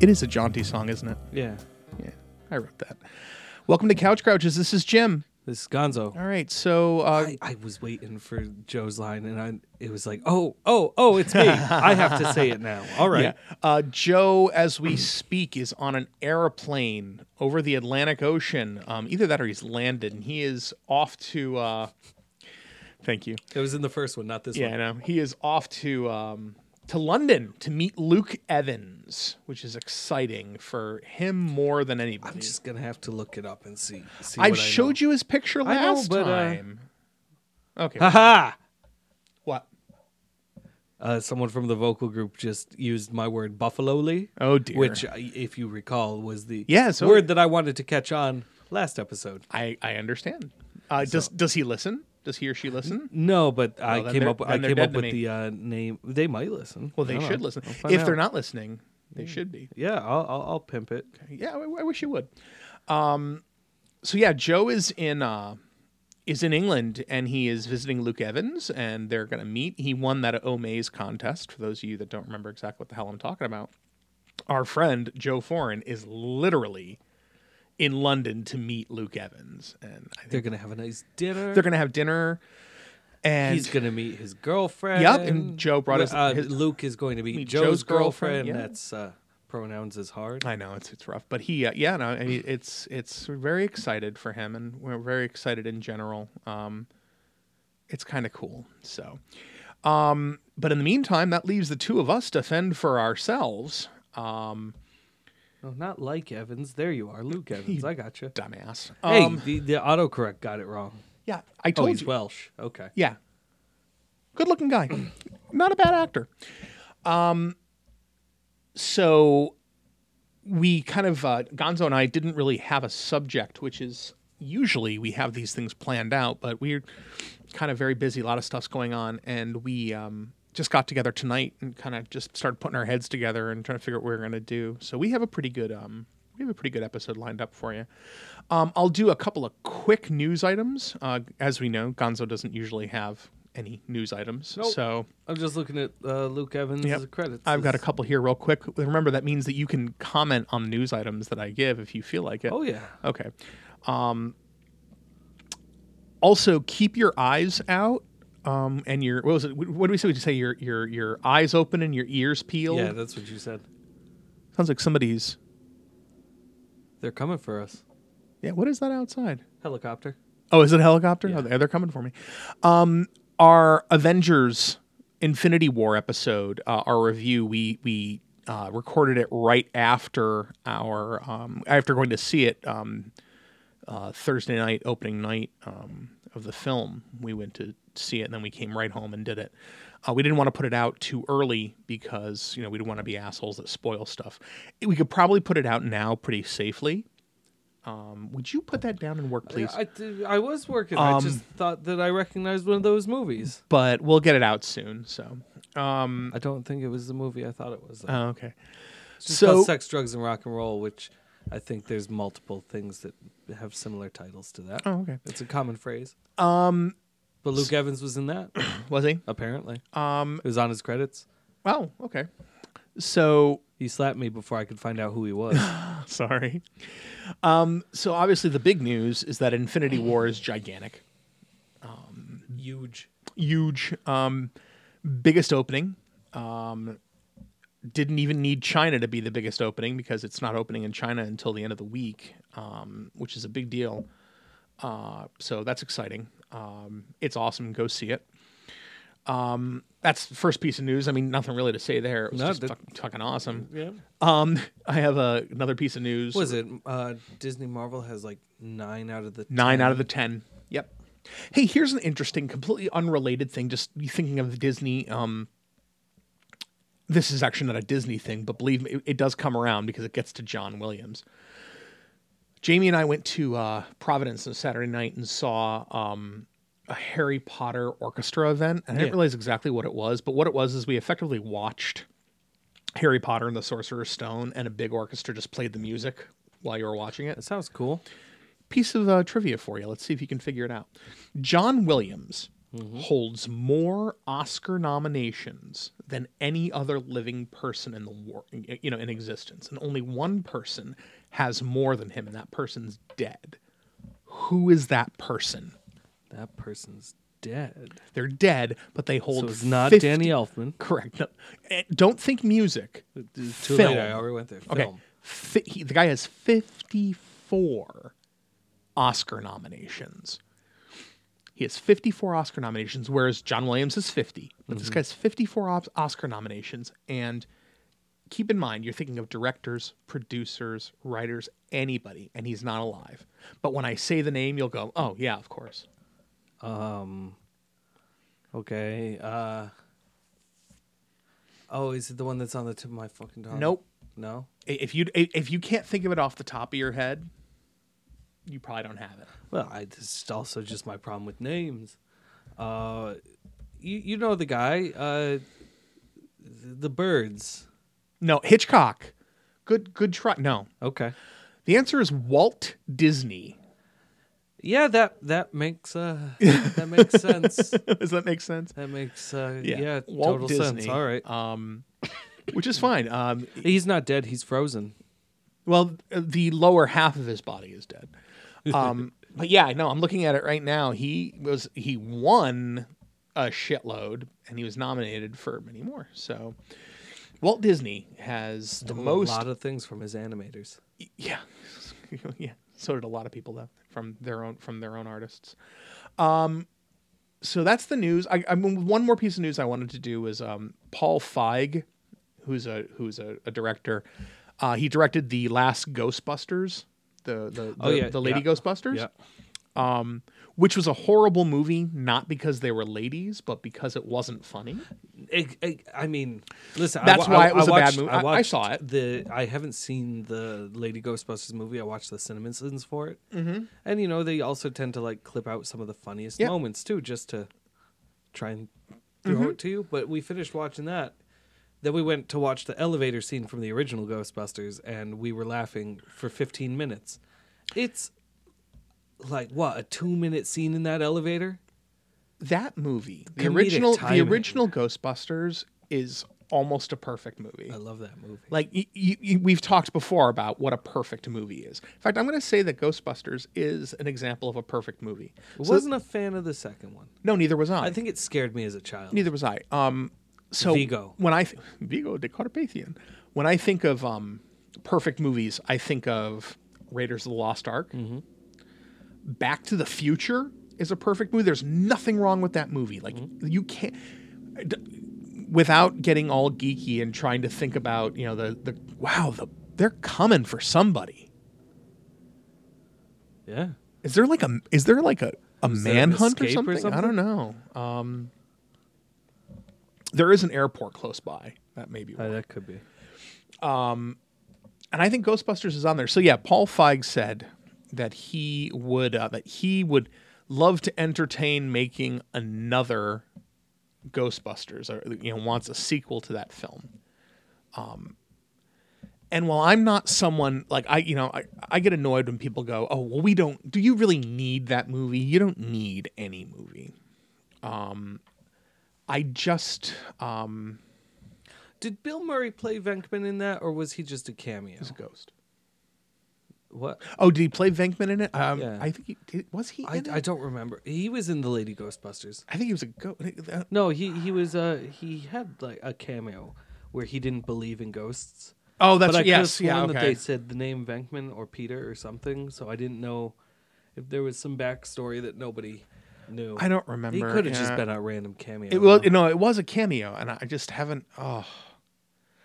It is a jaunty song, isn't it? Yeah. Yeah, I wrote that. Welcome to Couch Crouches. This is Jim. This is Gonzo. All right, so uh, I, I was waiting for Joe's line, and I it was like, oh, oh, oh, it's me. I have to say it now. All right. yeah, uh, Joe, as we speak, is on an airplane over the Atlantic Ocean. Um, either that or he's landed, and he is off to. Uh, thank you. It was in the first one, not this one. Yeah, I know. He is off to um, to London to meet Luke Evans, which is exciting for him more than anybody. I'm just gonna have to look it up and see. see I've showed you his picture I know, last but, uh, time. okay. know. Haha. what? Uh, someone from the vocal group just used my word buffalo-ly, Oh dear. which, uh, if you recall, was the Yeah, so- word that I wanted to catch on last episode. I I understand. Uh, does does he listen? Does he or she listen? No, but I then came they're- up. I then they're came dead up to with me. the uh, name. They might listen. Well, they don't should know. listen. I'll find If they're not listening, they should be. yeah, I'll, I'll, I'll pimp it. Yeah, I, I wish you would. Um, so yeah, Joe is in uh, is in England and he is visiting Luke Evans and they're going to meet. He won that Omaze contest. For those of you that don't remember exactly what the hell I'm talking about, our friend Joe Foreign is literally in London to meet Luke Evans, and I They're gonna have a nice dinner. they're going to have dinner. And He's gonna meet his girlfriend. Yep, and Joe brought his- Uh, his- Luke is going to meet, meet Joe's, Joe's girlfriend, girlfriend. yeah. That's uh, pronouns is hard. I know it's it's rough, but he uh, yeah no I mean, it's it's we're very excited for him, and we're very excited in general. Um, it's kind of cool. So, um, but in the meantime, that leaves the two of us to fend for ourselves. Um, No, not like Evans. There you are, Luke Evans. I got you. dumbass. Hey, Um, the, the autocorrect got it wrong. yeah, I Oh, told he's you. Welsh. Okay. Yeah. Good looking guy. Not a bad actor. Um so we kind of uh Gonzo and I didn't really have a subject, which is usually we have these things planned out, but we're kind of very busy, a lot of stuff's going on, and we um just got together tonight and kind of just started putting our heads together and trying to figure out what we're going to do. So we have a pretty good um we have a pretty good episode lined up for you. Um, I'll do a couple of quick news items. Uh, as we know, Gonzo doesn't usually have any news items. Nope. So I'm just looking at uh, Luke Evans' Yep. credits. I've got a couple here real quick. Remember, that means that you can comment on the news items that I give if you feel like it. Oh yeah. Okay. Um, also, keep your eyes out. Um, and your what was it? What do we say? We say your your your eyes open and your ears peeled. Yeah, that's what you said. sounds like somebody's. They're coming for us. Yeah, what is that outside? Helicopter. Oh, is it a helicopter? Yeah. Oh, they're, they're coming for me. Um, our Avengers Infinity War episode, uh, our review, we we uh, recorded it right after our um, after going to see it um, uh, Thursday night, opening night um, of the film. We went to see it, and then we came right home and did it. Uh, we didn't want to put it out too early because you know we didn't want to be assholes that spoil stuff. We could probably put it out now pretty safely. Um, would you put that down in work, please? I, did- I was working. I Um, just thought that I recognized one of those movies. but we'll get it out soon. So, um, I don't think it was the movie I thought it was. though. oh, okay. It's so- called Sex, Drugs, and Rock and Roll, which I think there's multiple things that have similar titles to that. Oh, okay. It's a common phrase. Um, But Luke Evans was in that, was he? apparently. Um, It was on his credits. oh, okay. So, He slapped me before I could find out who he was. sorry. Um, so obviously the big news is that Infinity War is gigantic, Huge. huge, um, biggest opening. Um, didn't even need China to be the biggest opening because it's not opening in China until the end of the week, um, which is a big deal. Uh, so that's exciting. Um, it's awesome. Go see it. Um, that's the first piece of news. I mean, nothing really to say there. It was No, just that- fucking, fucking awesome. Yeah. Um, I have a, another piece of news. Was it uh, Disney Marvel has like nine out of the Nine 10. out of the ten. Yep. Hey, here's an interesting, completely unrelated thing. Just thinking of the Disney. Um, this is actually not a Disney thing, but believe me, it, it does come around because it gets to John Williams. Jamie and I went to uh, Providence on Saturday night and saw um, a Harry Potter orchestra event, and I didn't Yeah. realize exactly what it was. But what it was is we effectively watched Harry Potter and the Sorcerer's Stone, and a big orchestra just played the music while you were watching it That sounds cool. piece of uh, trivia for you. Let's see if you can figure it out. John Williams holds more Oscar nominations than any other living person in the war, you know, in existence, and only one person has more than him, and that person's dead. Who is that person? That person's dead. They're dead, but they hold. So it's not 50 Danny Elfman. Correct. No, eh, don't think music. It's Too Film. late. I already went there. Okay. Film. Fi- he, the guy has 54 Oscar nominations. He has 54 Oscar nominations, whereas John Williams has 50. But this guy's 54 os- Oscar nominations. And keep in mind, you're thinking of directors, producers, writers, anybody, and he's not alive. But when I say the name, you'll go, oh, yeah, of course. Um. Okay. Uh. Oh, is it the one that's on the tip of my fucking tongue? Nope. No. If you if you can't think of it off the top of your head, you probably don't have it. Well, I this is also just my problem with names. Uh, you you know the guy, uh, the birds. No, Hitchcock. Good good try. No. Okay. The answer is Walt Disney. Yeah, that that makes uh that makes sense. Does that make sense? That makes uh yeah, Walt total Disney. sense. All right. Um, which is fine. Um, He's not dead. He's frozen. well, the lower half of his body is dead. Um, but yeah, no, I'm looking at it right now. He was he won a shitload, and he was nominated for many more. So, Walt Disney has the most. a lot of things from his animators. Yeah, yeah. So did a lot of people though from their own from their own artists. Um, so that's the news. I, I mean, one more piece of news I wanted to do was um, Paul Feig, who's a who's a, a director. Uh, he directed the last Ghostbusters, the the the, Oh, yeah, the Lady yeah. Ghostbusters, Yeah. um, which was a horrible movie, not because they were ladies, but because it wasn't funny. It, it- I mean, listen. That's I, why I- it was I a bad movie. I, saw it. The I haven't seen the Lady Ghostbusters movie. I watched the Cinnamon CinemaSins for it, mm-hmm. and you know they also tend to like clip out some of the funniest Yeah. moments too, just to try and throw Mm-hmm. it to you. But we finished watching that. Then we went to watch the elevator scene from the original Ghostbusters, and we were laughing for 15 minutes. It's like what a two minute scene in that elevator. That movie, the Comedic original, the original Ghostbusters, is almost a perfect movie. I love that movie. Like y y y- we've talked before about what a perfect movie is. In fact, I'm going to say that Ghostbusters is an example of a perfect movie. I So- wasn't a fan of the second one. no, neither was I. I think it scared me as a child. neither was I. Um, so Vigo. when I th- Vigo de Carpathian, when I think of um, perfect movies, I think of Raiders of the Lost Ark. Back to the Future is a perfect movie. There's nothing wrong with that movie. Like Mm-hmm. you can't. Without getting all geeky and trying to think about, you know, the the wow, the they're coming for somebody. Yeah. Is there like a is there like a, a Is there an manhunt or or something? I don't know. Um, there is an airport close by. That may be. Uh, that could be. Um, and I think Ghostbusters is on there. So yeah, Paul Feig said that he would uh, that he would love to entertain making another Ghostbusters, or you know, wants a sequel to that film. Um, and while I'm not someone like I, you know, I, I get annoyed when people go, "Oh, well, we don't. Do you really need that movie? You don't need any movie." Um, I just um, Did Bill Murray play Venkman in that, or was he just a cameo? as a ghost. What? Oh, did he play Venkman in it? Um, Yeah. I think he did. Was he? I? I don't remember. He was in the Lady Ghostbusters. I think he was a ghost. No, he he was uh he had like a cameo where he didn't believe in ghosts. Oh, that's but I yes, yeah, sworn that okay. they said the name Venkman or Peter or something, so I didn't know if there was some backstory that nobody knew. I don't remember. He could have just been a random cameo. It was no, it was a cameo, and I just haven't. Oh,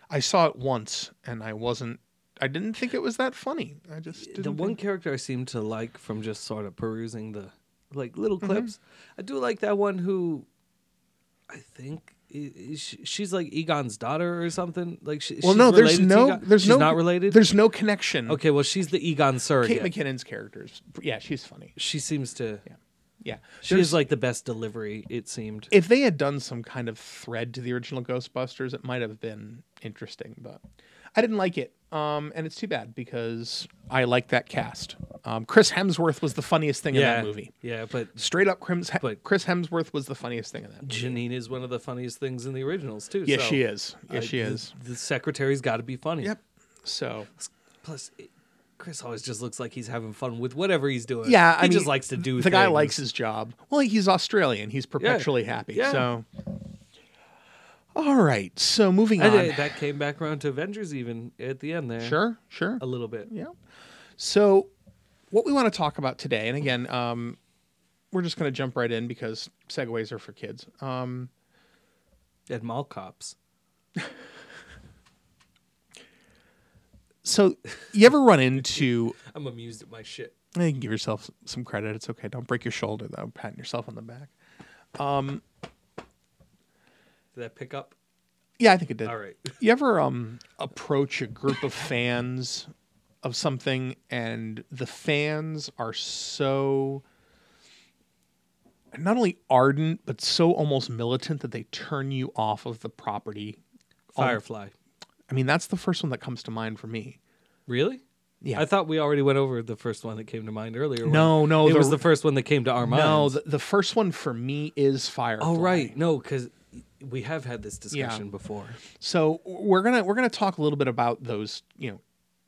I saw it once, and I wasn't. I didn't think it was that funny. I just didn't the one think- character I seem to like from just sort of perusing the like little Mm-hmm. clips. I do like that one who I think she- she's like Egon's daughter or something. Like she, Well, she's no, there's no, there's she's no, not related. There's no connection. okay, well she's the Egon Kate. McKinnon's characters. Yeah, she's funny. she seems to. Yeah, She There's- has like the best delivery. It seemed. If they had done some kind of thread to the original Ghostbusters, it might have been interesting, but I didn't like it. Um, and it's too bad because I like that cast. Um, Chris Hemsworth was the funniest thing in that movie. Yeah, but Straight up, Chris, But- Chris Hemsworth was the funniest thing in that. Movie. Janine is one of the funniest things in the originals too. Yes, so, she is. Yes, uh, she is. The secretary's got to be funny. Yep. So Plus, it, Chris always just looks like he's having fun with whatever he's doing. yeah, he mean, just likes to do. The guy likes his job. Well, he's Australian. He's perpetually happy. Yeah. So. All right. So moving on. uh, that came back around to Avengers even at the end there. Sure. Sure. a little bit. Yeah. So, what we want to talk about today, and again, um, we're just going to jump right in because segues are for kids. Um, And mall cops. so, you ever run into? I'm amused at my shit. You can give yourself some credit. It's okay. Don't break your shoulder though. Patting yourself on the back. Um, Did that pick up? yeah, I think it did. All right. You ever um approach a group of fans of something and the fans are so not only ardent but so almost militant that they turn you off of the property. Firefly. I mean, that's the first one that comes to mind for me. Really? Yeah. I thought we already went over the first one that came to mind earlier. No, no, It the- was the first one that came to our minds. no, the, the first one for me is Firefly. oh, right. No, because we have had this discussion before. So we're gonna we're gonna talk a little bit about those you know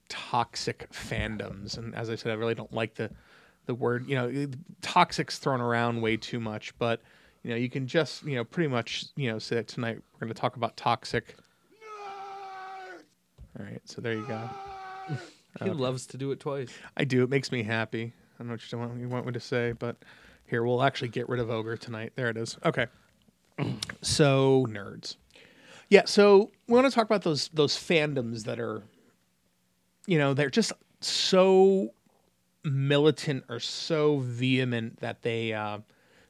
toxic fandoms, and as I said, I really don't like the the word you know toxic's thrown around way too much, but you know you can just you know pretty much you know say that tonight we're gonna talk about toxic. All right, so there you go. He loves to do it twice. I do. It makes me happy. I don't know what you want, you want me to say, but here we'll actually get rid of ogre tonight. There it is. Okay. So nerds. Yeah. So we want to talk about those those fandoms that are, you know, they're just so militant or so vehement that they uh,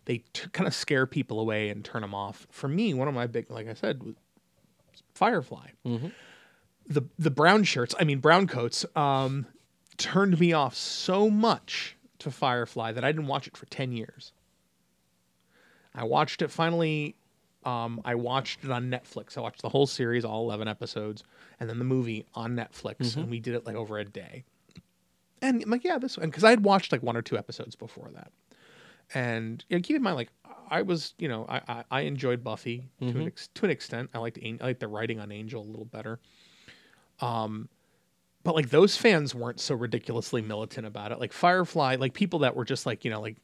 they t- kind of scare people away and turn them off. For me, one of my big, like I said, was Firefly the the brown shirts, I mean brown coats, um, turned me off so much to Firefly that I didn't watch it for ten years. I watched it finally. Um, I watched it on Netflix. I watched the whole series, all eleven episodes, and then the movie on Netflix, and we did it like over a day. And I'm like, yeah, this one because I had watched like one or two episodes before that. And you know, keep in mind, like I was, you know, I I, I enjoyed Buffy to an ex- to an extent. I liked I liked the writing on Angel a little better. Um, but like those fans weren't so ridiculously militant about it. Like Firefly, like people that were just like you know like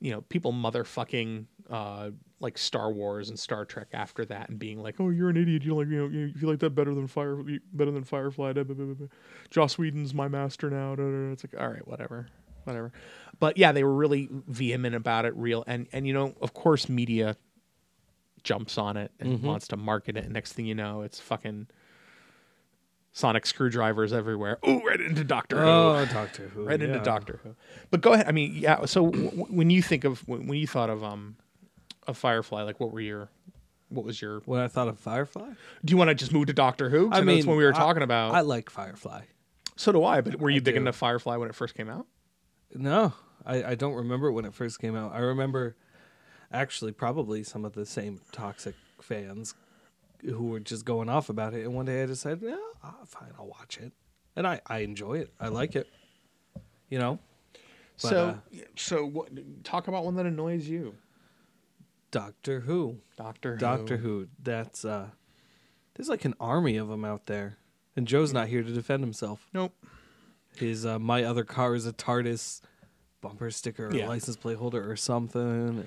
you know people motherfucking uh like Star Wars and Star Trek after that and being like, oh, you're an idiot. You like you know you, you like that better than Fire better than Firefly. Da, da, da. Joss Whedon's my master now. Da, da, da. It's like all right, whatever, whatever. But yeah, they were really vehement about it. Real and and you know of course media jumps on it and wants to market it. And next thing you know, it's fucking sonic screwdrivers everywhere. Ooh, right into Doctor Who. Oh, Doctor Who. right into yeah. Doctor Who. But go ahead. I mean, yeah. So w- when you think of when when you thought of um of Firefly, like what were your what was your? When I thought of Firefly, Do you want to just move to Doctor Who? I, mean, that's what we were I- talking about. I like Firefly. so do I. But were you I big into Firefly when it first came out? No, I, I don't remember when it first came out. I remember actually probably some of the same toxic fans who were just going off about it. And one day I decided, yeah, ah, fine, I'll watch it. And I, I enjoy it. I like it. You know? But, so uh, so what? Talk about one that annoys you. Doctor Who. Doctor Who. Doctor Who. That's, uh, there's like an army of them out there. And Joe's not here to defend himself. Nope. His, uh, My Other Car is a TARDIS bumper sticker or Yeah. license plate holder or something.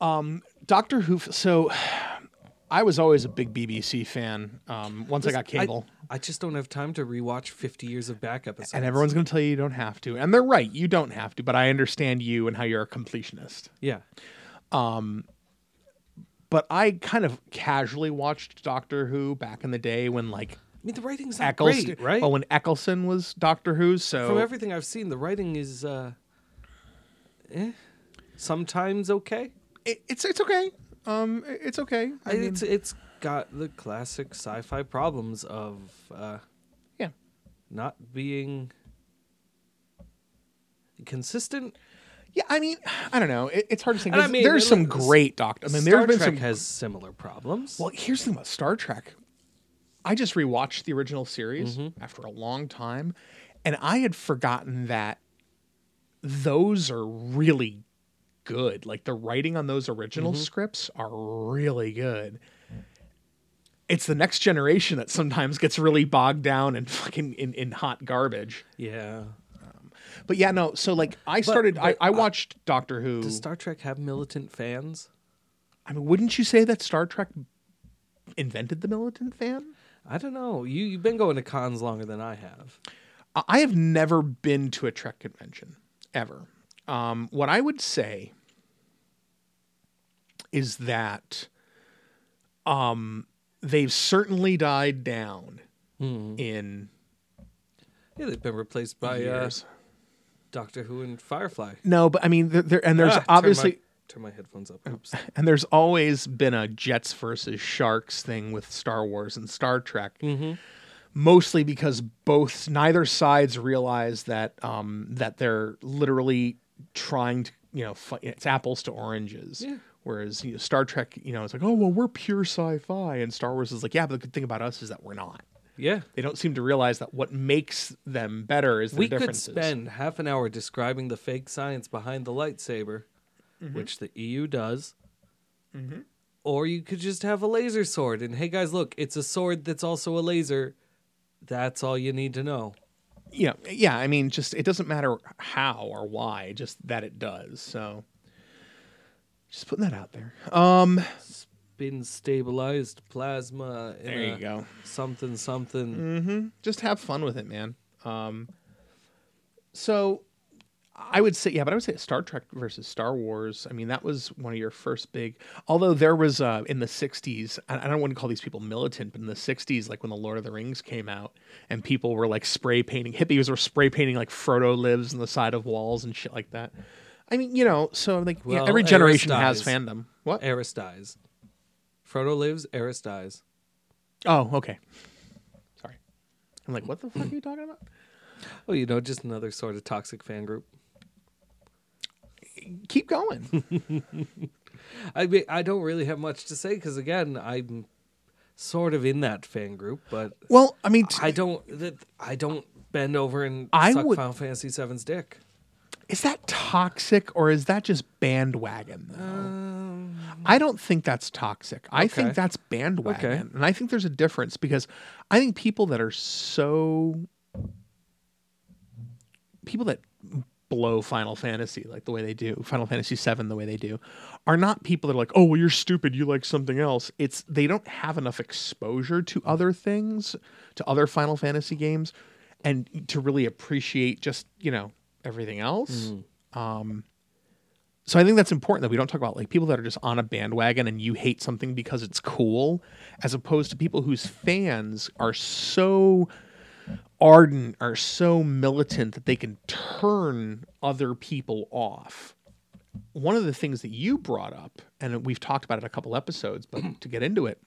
Um, Doctor Who. So I was always a big BBC fan. Um, once I got cable. I, just don't have time to rewatch 50 years of back episodes. and everyone's going to tell you you don't have to. And they're right. You don't have to. But I understand you and how you're a completionist. yeah. Um, But I kind of casually watched Doctor Who back in the day when like I mean, the writing's not Eccleston, great, right? Well, when Eccleston was Doctor Who, so From everything I've seen, the writing is uh, eh, sometimes okay. it, it's it's okay. Um, it's okay. I mean, it's it's got the classic sci-fi problems of uh, yeah. not being consistent. Yeah, I mean, I don't know. It, it's hard to say. And I mean, there's some great Doctor. I mean, Star there's been Trek some. has similar problems. Well, here's the thing about Star Trek. I just rewatched the original series Mm-hmm. after a long time, and I had forgotten that those are really good. Like the writing on those original Mm-hmm. scripts are really good. It's the next generation that sometimes gets really bogged down and fucking in, in hot garbage. Yeah. But yeah, no. So like, I started. but, I, I uh, watched Doctor Who. Does Star Trek have militant fans? I mean, wouldn't you say that Star Trek invented the militant fan? I don't know. You you've been going to cons longer than I have. I- I have never been to a Trek convention ever. Um, what I would say is that um, they've certainly died down in Yeah, they've been replaced by uh. Doctor Who and Firefly. no, but I mean, there, there and there's Ah, turn obviously my, turn my headphones up. Oops. and there's always been a Jets versus Sharks thing with Star Wars and Star Trek. Mostly because both neither sides realize that um, that they're literally trying to you know it's apples to oranges. Yeah. Whereas you know, Star Trek, you know, it's like oh well we're pure sci-fi, and Star Wars is like yeah, but the good thing about us is that we're not. yeah. They don't seem to realize that what makes them better is their We could spend half an hour describing the fake science behind the lightsaber, Mm-hmm. which the EU does. Or you could just have a laser sword. And hey, guys, look, it's a sword that's also a laser. That's all you need to know. Yeah, yeah, I mean, just it doesn't matter how or why, just that it does. So, just putting that out there. Um, Spin stabilized plasma. In there you go. Something, something. hmm Just have fun with it, man. Um, so I would say, yeah, but I would say Star Trek versus Star Wars. I mean, that was one of your first big. Although there was uh, in the '60s, I I don't want to call these people militant, but in the '60s, like when the Lord of the Rings came out, and people were like spray painting, hippies were spray painting like Frodo lives on the side of walls and shit like that. I mean, you know, so like yeah, Well, every generation has fandom. What? Eris dies. Frodo lives, Eris dies. Oh, okay. Sorry. I'm like, what the fuck are you talking about? Oh, you know, just another sort of toxic fan group. Keep going. I mean, I don't really have much to say because again, I'm sort of in that fan group, but well, I mean, t- I don't that I don't bend over and I suck would- Final Fantasy VII's dick. Is that toxic or is that just bandwagon though? Um, I don't think that's toxic. I Okay. think that's bandwagon. Okay. And I think there's a difference because I think people that are so people that blow Final Fantasy like the way they do, Final Fantasy 7 the way they do, are not people that are like, "Oh, well you're stupid, you like something else." It's they don't have enough exposure to other things, to other Final Fantasy games and to really appreciate just, you know, everything else. Um so I think that's important that we don't talk about like people that are just on a bandwagon and you hate something because it's cool, as opposed to people whose fans are so ardent, are so militant that they can turn other people off. One of the things that you brought up, and we've talked about it a couple episodes, but to get into it,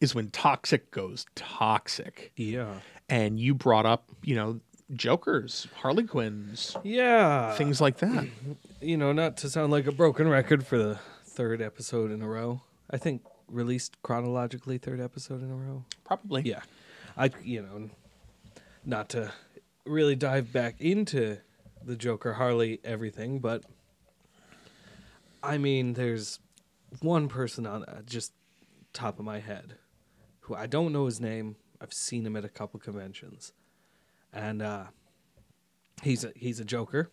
is when toxic goes toxic. yeah, And you brought up, you know, Jokers, Harley Quinns, yeah. things like that. you know, not to sound like a broken record for the third episode in a row. I think released chronologically third episode in a row. Probably. Yeah, I you know, not to really dive back into the Joker Harley everything, but I mean, there's one person on uh, just top of my head who I don't know his name. I've seen him at a couple conventions, and uh, he's a, he's a Joker.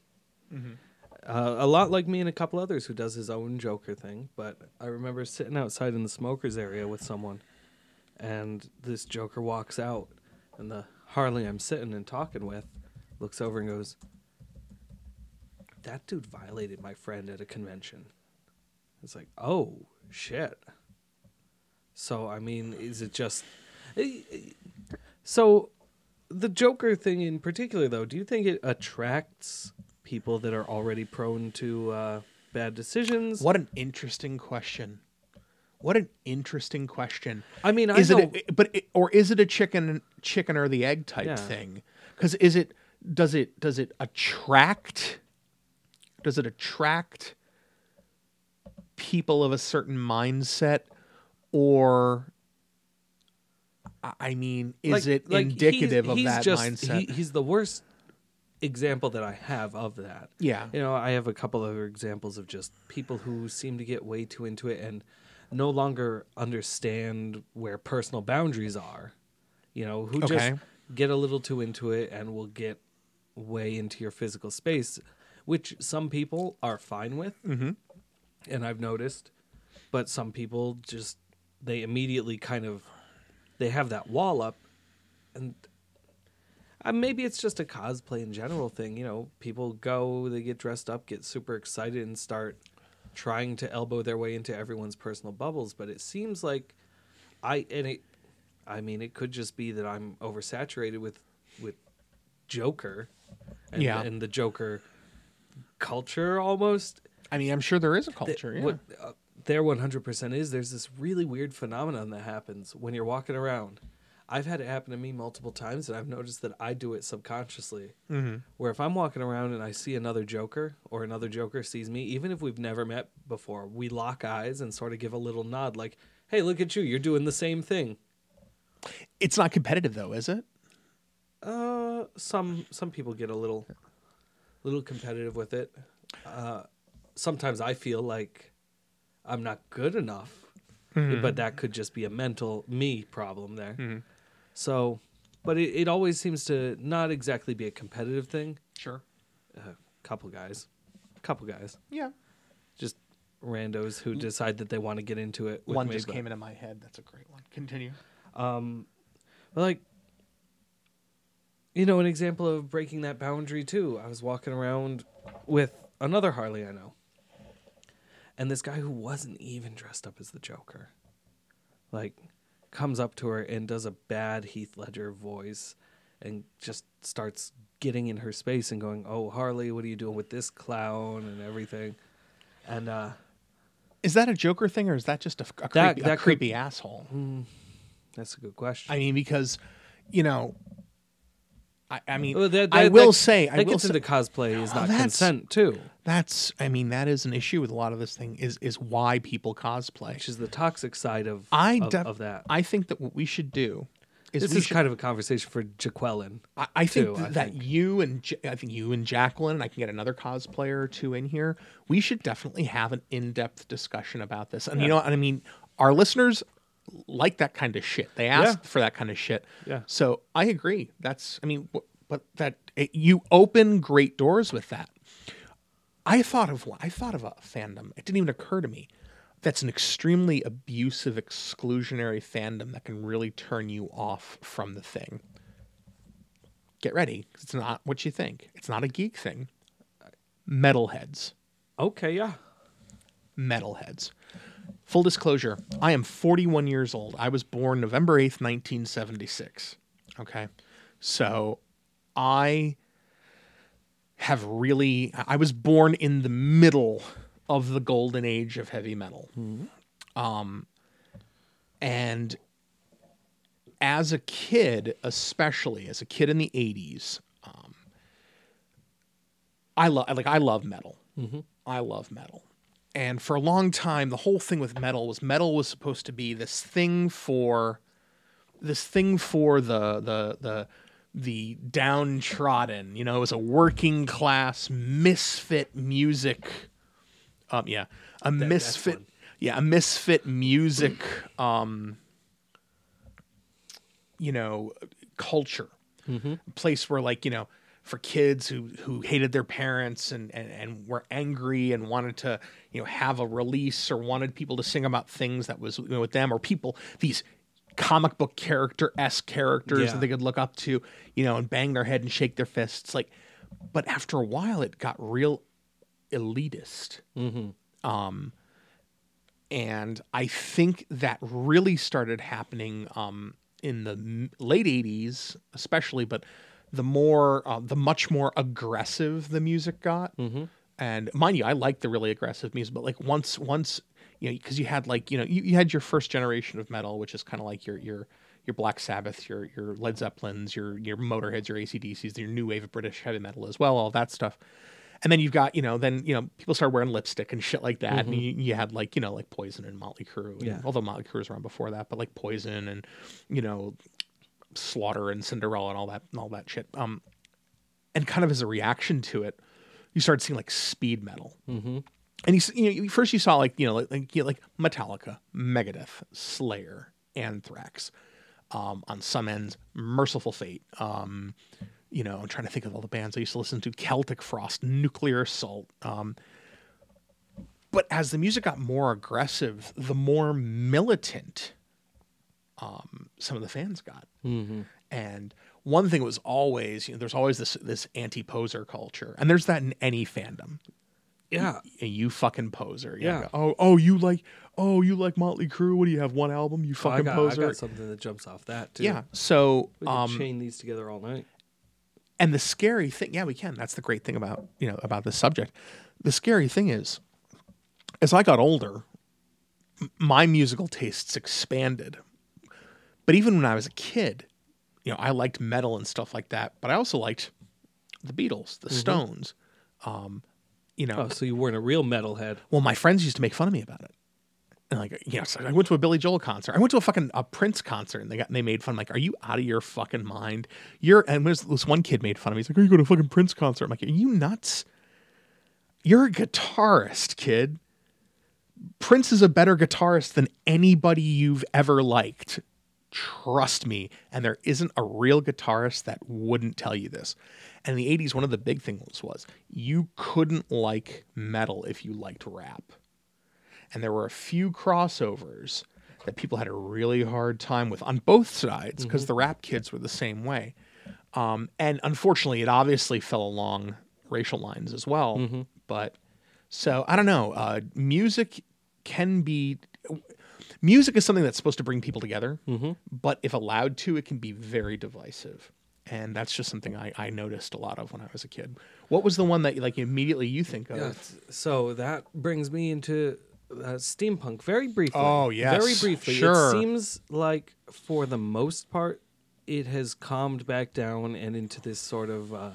Uh, a lot like me and a couple others who does his own Joker thing. But I remember sitting outside in the smokers area with someone, and this Joker walks out, and the Harley I'm sitting and talking with looks over and goes, "That dude violated my friend at a convention." It's like, oh shit. So I mean, is it just? eh, eh, So, the Joker thing in particular, though, do you think it attracts people that are already prone to uh, bad decisions? What an interesting question. What an interesting question. I mean, I is know- it a, but it, or is it a chicken chicken or the egg type Yeah. thing? Cuz is it does it does it attract does it attract people of a certain mindset or I- mean, is Like- it like, indicative he's- of he's that just- mindset? he- he's the worst example that I have of that. Yeah. You know, I have a couple other examples of just people who seem to get way too into it and no longer understand where personal boundaries are. You know, who just get a little too into it and will get way into your physical space, which some people are fine with. Mm-hmm. And I've noticed, but some people just they immediately kind of they have that wall up and uh, maybe it's just a cosplay in general thing. You know, people go, they get dressed up, get super excited, and start trying to elbow their way into everyone's personal bubbles. But it seems like I and it, I mean, it could just be that I'm oversaturated with with Joker, and, Yeah. and the Joker culture almost. I mean, I'm sure there is a culture. yeah. What uh, there 100% is, there's this really weird phenomenon that happens when you're walking around. I've had it happen to me multiple times, and I've noticed that I do it subconsciously. mm-hmm. Where if I'm walking around and I see another Joker, or another Joker sees me, even if we've never met before, we lock eyes and sort of give a little nod, like, "Hey, look at you! You're doing the same thing." It's not competitive though, is it? Uh, some some people get a little, little competitive with it. Uh, sometimes I feel like I'm not good enough, but that could just be a mental me problem there. Mhm. So, but it, it always seems to not exactly be a competitive thing. Sure. A couple guys, couple guys, Yeah. just randos who decide that they want to get into it. With one me, just came into my head. That's a great one. Continue. Um, but like, you know, an example of breaking that boundary too. I was walking around with another Harley I know, and this guy who wasn't even dressed up as the Joker, like, comes up to her and does a bad Heath Ledger voice, and just starts getting in her space and going, "Oh, Harley, what are you doing with this clown and everything?" And uh, Is that a Joker thing, or is that just a, a That- creepy, a that could- creepy asshole? that's a good question. I mean, because you know, I, I mean, Well, that- I will that- say, I that will gets say, into cosplay is Oh, not consent too. that's. I mean, that is an issue with a lot of this thing. Is is why people cosplay. which is the toxic side of I of, def- of that. I think that what we should do is this is should, kind of a conversation for Jacqueline. I, I think too, th- I that think. you and J- I think you and Jacqueline, and I can get another cosplayer or two in here. We should definitely have an in-depth discussion about this. And you know, what I mean, our listeners like that kind of shit. They ask Yeah. for that kind of shit. Yeah. So I agree. That's I mean, but that it, you open great doors with that. I thought of I thought of a fandom. It didn't even occur to me. That's an extremely abusive, exclusionary fandom that can really turn you off from the thing. Get ready, it's not what you think. It's not a geek thing. Metalheads. Okay, yeah. Metalheads. Full disclosure, I am 41 years old. I was born November 8th, 1976. Okay. So I have really, I was born in the middle of the golden age of heavy metal. Um, and as a kid, especially as a kid in the 80s, um, I love like I love metal. I love metal. And for a long time, the whole thing with metal was metal was supposed to be this thing for this thing for the the the the downtrodden. You know, it was a working class misfit music. Um, yeah, a that's misfit. Yeah, a misfit music. Um, you know, culture place where like you know for kids who who hated their parents and, and and were angry and wanted to you know have a release or wanted people to sing about things that was you know, with them or people these comic book character s characters Yeah. that they could look up to you know and bang their head and shake their fists like but after a while it got real elitist um and I think that really started happening um, in the late '80s, especially. But the more, uh, the much more aggressive the music got, and mind you, I like the really aggressive music. But like once, once you know, because you had like you know, you, you had your first generation of metal, which is kind of like your your your Black Sabbath, your your Led Zeppelins, your your Motorheads, your ACDCs, your new wave of British heavy metal as well, all that stuff. And then you've got, you know, then, you know, people started wearing lipstick and shit like that. And you, you had like, you know, like Poison and Motley Crue. and- Yeah. although Motley Crue was around before that, but like Poison and, you know, Slaughter and Cinderella and all that, and all that shit. Um, and kind of as a reaction to it, you started seeing like speed metal. Mm-hmm. And you, you know, first you saw like you know like like, you know, like Metallica, Megadeth, Slayer, Anthrax. Um, on some ends, Mercyful Fate. Um, you know, I'm trying to think of all the bands I used to listen to: Celtic Frost, Nuclear Assault. Um, but as the music got more aggressive, the more militant um, some of the fans got. And one thing was always, you know, there's always this this anti poser culture, and there's that in any fandom. Yeah. Y- You fucking poser. You Yeah. go, Oh, oh, you like, oh, you like Motley Crue? What do you have? One album? You fucking got, I poser. got something that jumps off that too. yeah. So, We can um, chain these together all night. and the scary thing, yeah, we can. That's the great thing about you know about this subject. The scary thing is, as I got older, m- my musical tastes expanded. But even when I was a kid, you know, I liked metal and stuff like that. But I also liked the Beatles, the Stones. Um, you know, Oh, so you weren't a real metalhead. well, my friends used to make fun of me about it. And like, you know, so I went to a Billy Joel concert. I went to a fucking a Prince concert, and they got they made fun. Of like, are you out of your fucking mind? You're and this, this one kid made fun of me. He's like, are you going to a fucking Prince concert? I'm like, are you nuts? You're a guitarist, kid. Prince is a better guitarist than anybody you've ever liked. Trust me. And there isn't a real guitarist that wouldn't tell you this. And in the 80s, one of the big things was you couldn't like metal if you liked rap. And there were a few crossovers that people had a really hard time with on both sides because the rap kids were the same way. Um, and unfortunately, it obviously fell along racial lines as well. But so I don't know. Uh, music can be. Music is something that's supposed to bring people together, but if allowed to, it can be very divisive. And that's just something I, I noticed a lot of when I was a kid. What was the one that like immediately you think of? Yeah. So that brings me into uh, steampunk very briefly. Oh, yes. Very briefly. Sure. It seems like for the most part, it has calmed back down and into this sort of. Uh,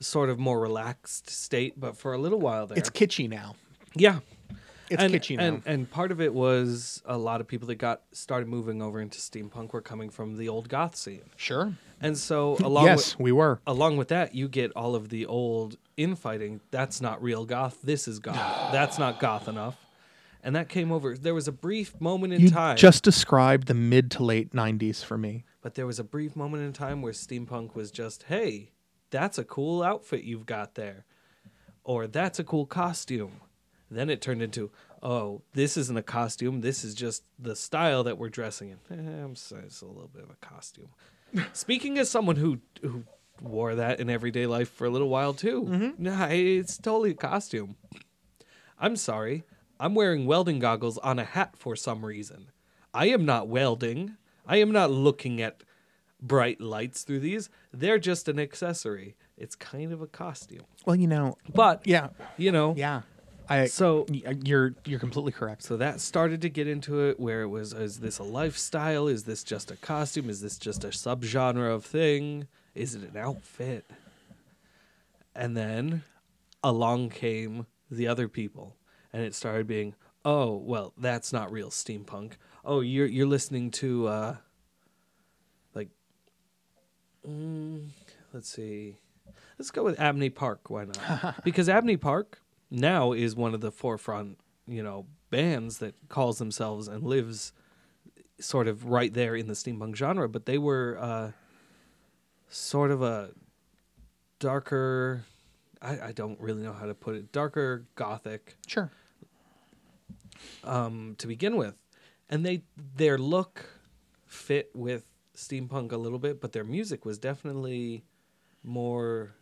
sort of more relaxed state but for a little while there It's kitschy now. yeah It's and, kitschy now. and and part of it was a lot of people that got started moving over into steampunk were coming from the old goth scene sure. and so along yes, with, we were. along with that, you get all of the old infighting. That's not real goth. This is goth. That's not goth enough. And that came over. There was a brief moment in You time. just described the mid to late '90s for me. but there was a brief moment in time where steampunk was just, hey, that's a cool outfit you've got there. Or that's a cool costume. Then it turned into, oh, this isn't a costume. This is just the style that we're dressing in. Eh, I'm sorry, it's a little bit of a costume. Speaking as someone who who wore that in everyday life for a little while too, nah, it's totally a costume. I'm sorry. I'm wearing welding goggles on a hat for some reason. I am not welding. I am not looking at bright lights through these. They're just an accessory. It's kind of a costume. Well, you know, But yeah, you know, yeah. I So- you're you're completely correct. so that started to get into it where it was is this a lifestyle? Is this just a costume? Is this just a subgenre of thing? Is it an outfit? And then along came the other people and it started being, "Oh, well, that's not real steampunk. Oh, you're you're listening to uh like mm, let's see. Let's go with Abney Park, why not? because Abney Park now is one of the forefront, you know, bands that calls themselves and lives sort of right there in the steampunk genre, but they were uh, sort of a darker. I, I don't really know how to put it. Darker gothic Sure. um, to begin with, and they their look fit with steampunk a little bit, but their music was definitely more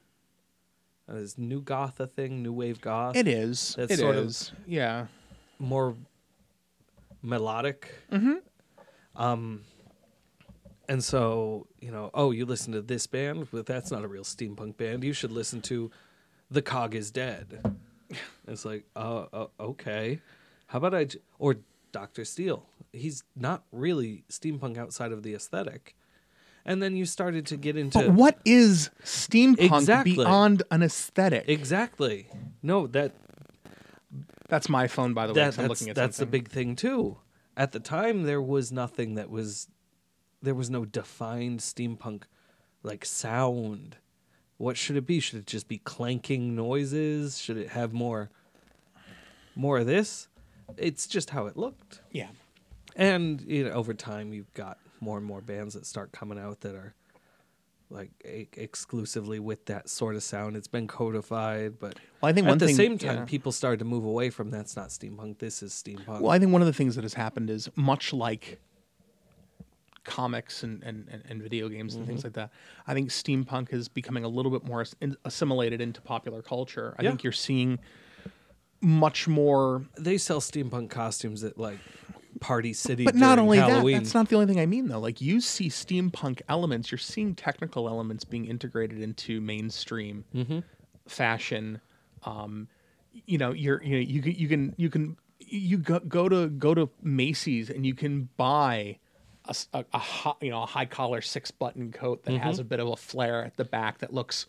is new goth a thing, new wave goth, It is. That's It sort of- Yeah. more melodic. Mm-hmm. Um, and so you know, oh, you listen to this band, but that's not a real steampunk band. You should listen to "The Cog Is Dead." it's like, oh, uh, okay. How about I j- or Doctor Steel? He's not really steampunk outside of the aesthetic. And then you started to get into But what is steampunk Exactly. beyond an aesthetic? exactly. No, that that's my phone, by the way. that, 'cause I'm that's, looking at that's the something. big thing too. At the time, there was nothing that was, there was no defined steampunk, like sound. what should it be? Should it just be clanking noises? Should it have more more of this? It's just how it looked. Yeah. And you know, over time, you've got more and more bands that start coming out that are like e- exclusively with that sort of sound. It's been codified, but Well, I think at one the thing- same time, yeah. people started to move away from that's not steampunk. This is steampunk. Well, I think one of the things that has happened is much like comics and, and, and, and video games and Mm-hmm. things like that. I think steampunk is becoming a little bit more assimilated into popular culture. I Yeah. think you're seeing much more, they sell steampunk costumes at like Party City. but not only Halloween. that. That's not the only thing I mean though. Like you see steampunk elements, you're seeing technical elements being integrated into mainstream Mm-hmm. fashion. Um, you know, you're you know you can you can you can you go, go to go to Macy's and you can buy a hi- you know a high collar six button coat that Mm-hmm. has a bit of a flare at the back that looks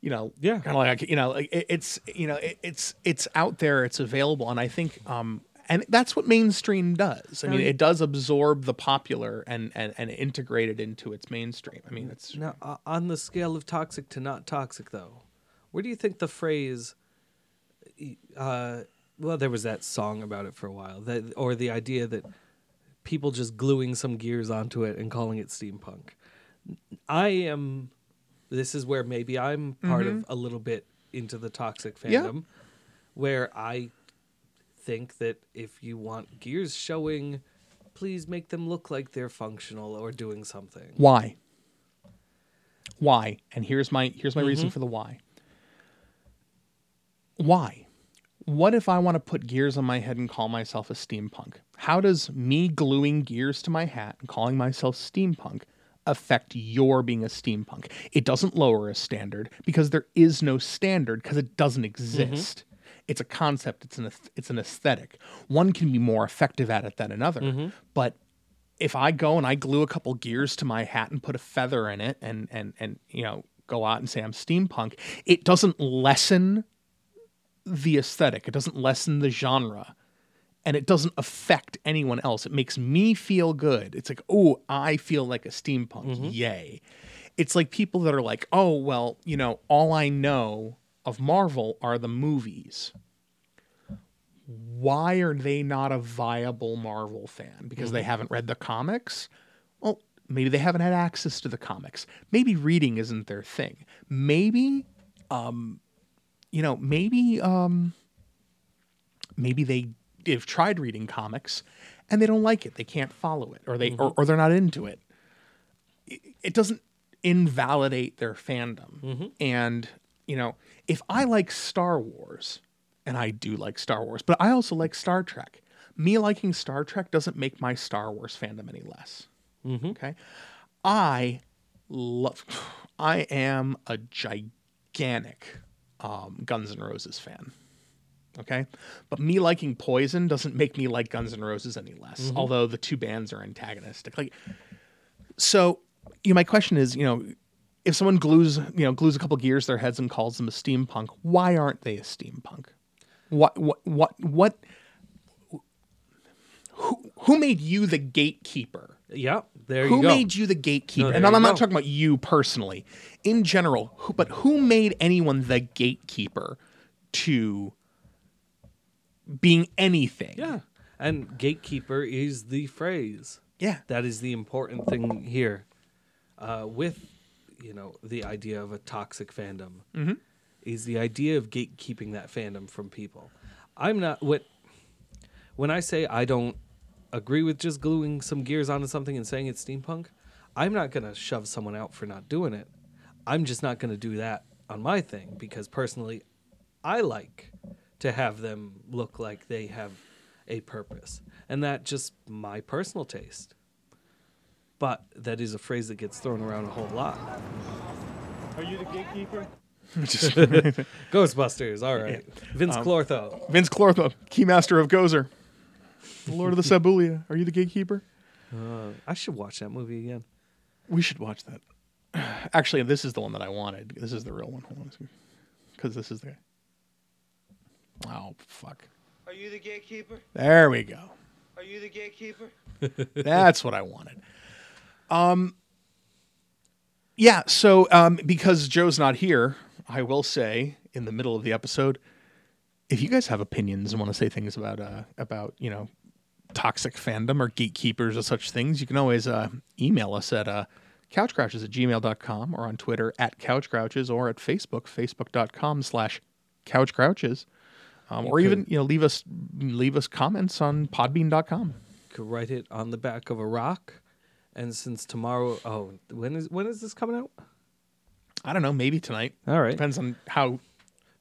you know Yeah. kind of like you know it, it's you know it, it's it's out there it's available and I think um and that's what mainstream does. I mean, mean- it does absorb the popular and, and, and integrate it into its mainstream. I mean, it's Now, uh, on the scale of toxic to not toxic, though, where do you think the phrase? Uh, well, there was that song about it for a while, that or the idea that people just gluing some gears onto it and calling it steampunk. I am. This is where maybe I'm part of a little bit into the toxic Mm-hmm. Yeah. fandom, where I think that if you want gears showing, please make them look like they're functional or doing something. Why? Why? And here's my here's my Mm-hmm. reason for the why. Why? What if I want to put gears on my head and call myself a steampunk? How does me gluing gears to my hat and calling myself steampunk affect your being a steampunk? It doesn't lower a standard because there is no standard because it doesn't exist. It's a concept, it's an it's an aesthetic. One can be more effective at it than another, mm-hmm. but if I go and I glue a couple gears to my hat and put a feather in it and and and you know go out and say I'm steampunk, it doesn't lessen the aesthetic. It doesn't lessen the genre. And it doesn't affect anyone else. It makes me feel good. It's like, oh, I feel like a steampunk. Mm-hmm. Yay. It's like people that are like, oh, well, you know, all I know of Marvel are the movies why are they not a viable Marvel fan? Because they haven't read the comics? Well, maybe they haven't had access to the comics. Maybe reading isn't their thing. Maybe, um, you know, maybe, um, maybe they have tried reading comics and they don't like it. They can't follow it, or they, or, or they're not into it. It, it doesn't invalidate their fandom. And you know, if I like Star Wars, and I do like Star Wars, but I also like Star Trek. Me liking Star Trek doesn't make my Star Wars fandom any less. Okay, I love. I am a gigantic um, Guns N' Roses fan. Okay, but me liking Poison doesn't make me like Guns N' Roses any less. Although the two bands are antagonistic. Like, so you know, my question is, you know, if someone glues, you know, glues a couple gears to their heads and calls them a steampunk, why aren't they a steampunk? What what what what who, who made you the gatekeeper? Yeah, there Who you go. Who made you the gatekeeper? No, and I'm, I'm not talking about you personally. In general, who, but who made anyone the gatekeeper to being anything? Yeah. And gatekeeper is the phrase. Yeah. That is the important thing here. Uh, with, you know, the idea of a toxic fandom Mm-hmm. is the idea of gatekeeping that fandom from people. I'm not what when I say I don't agree with just gluing some gears onto something and saying it's steampunk, I'm not gonna shove someone out for not doing it. I'm just not gonna do that on my thing because personally I like to have them look like they have a purpose. And that just my personal taste. But that is a phrase that gets thrown around a whole lot. Are you the gatekeeper? Ghostbusters, all right. Vinz Clortho. Vinz Clortho, keymaster of Gozer, The Lord of the Sebouillia. Are you the gatekeeper? Uh, I should watch that movie again. We should watch that. Actually, this is the one that I wanted. This is the real one. Because this is the. Oh fuck! Are you the gatekeeper? There we go. Are you the gatekeeper? That's what I wanted. Um, yeah. So um, because Joe's not here, I will say in the middle of the episode, if you guys have opinions and want to say things about uh, about you know toxic fandom or gatekeepers or such things, you can always uh, email us at uh, couchgrouches at gmail.com or on Twitter at couchgrouches or at Facebook, facebook.com slash couchgrouches. Um, or even you know leave us leave us comments on podbean.com. You Could write it on the back of a rock. And since tomorrow, oh, when is when is this coming out? I don't know, maybe tonight. All right. Depends on how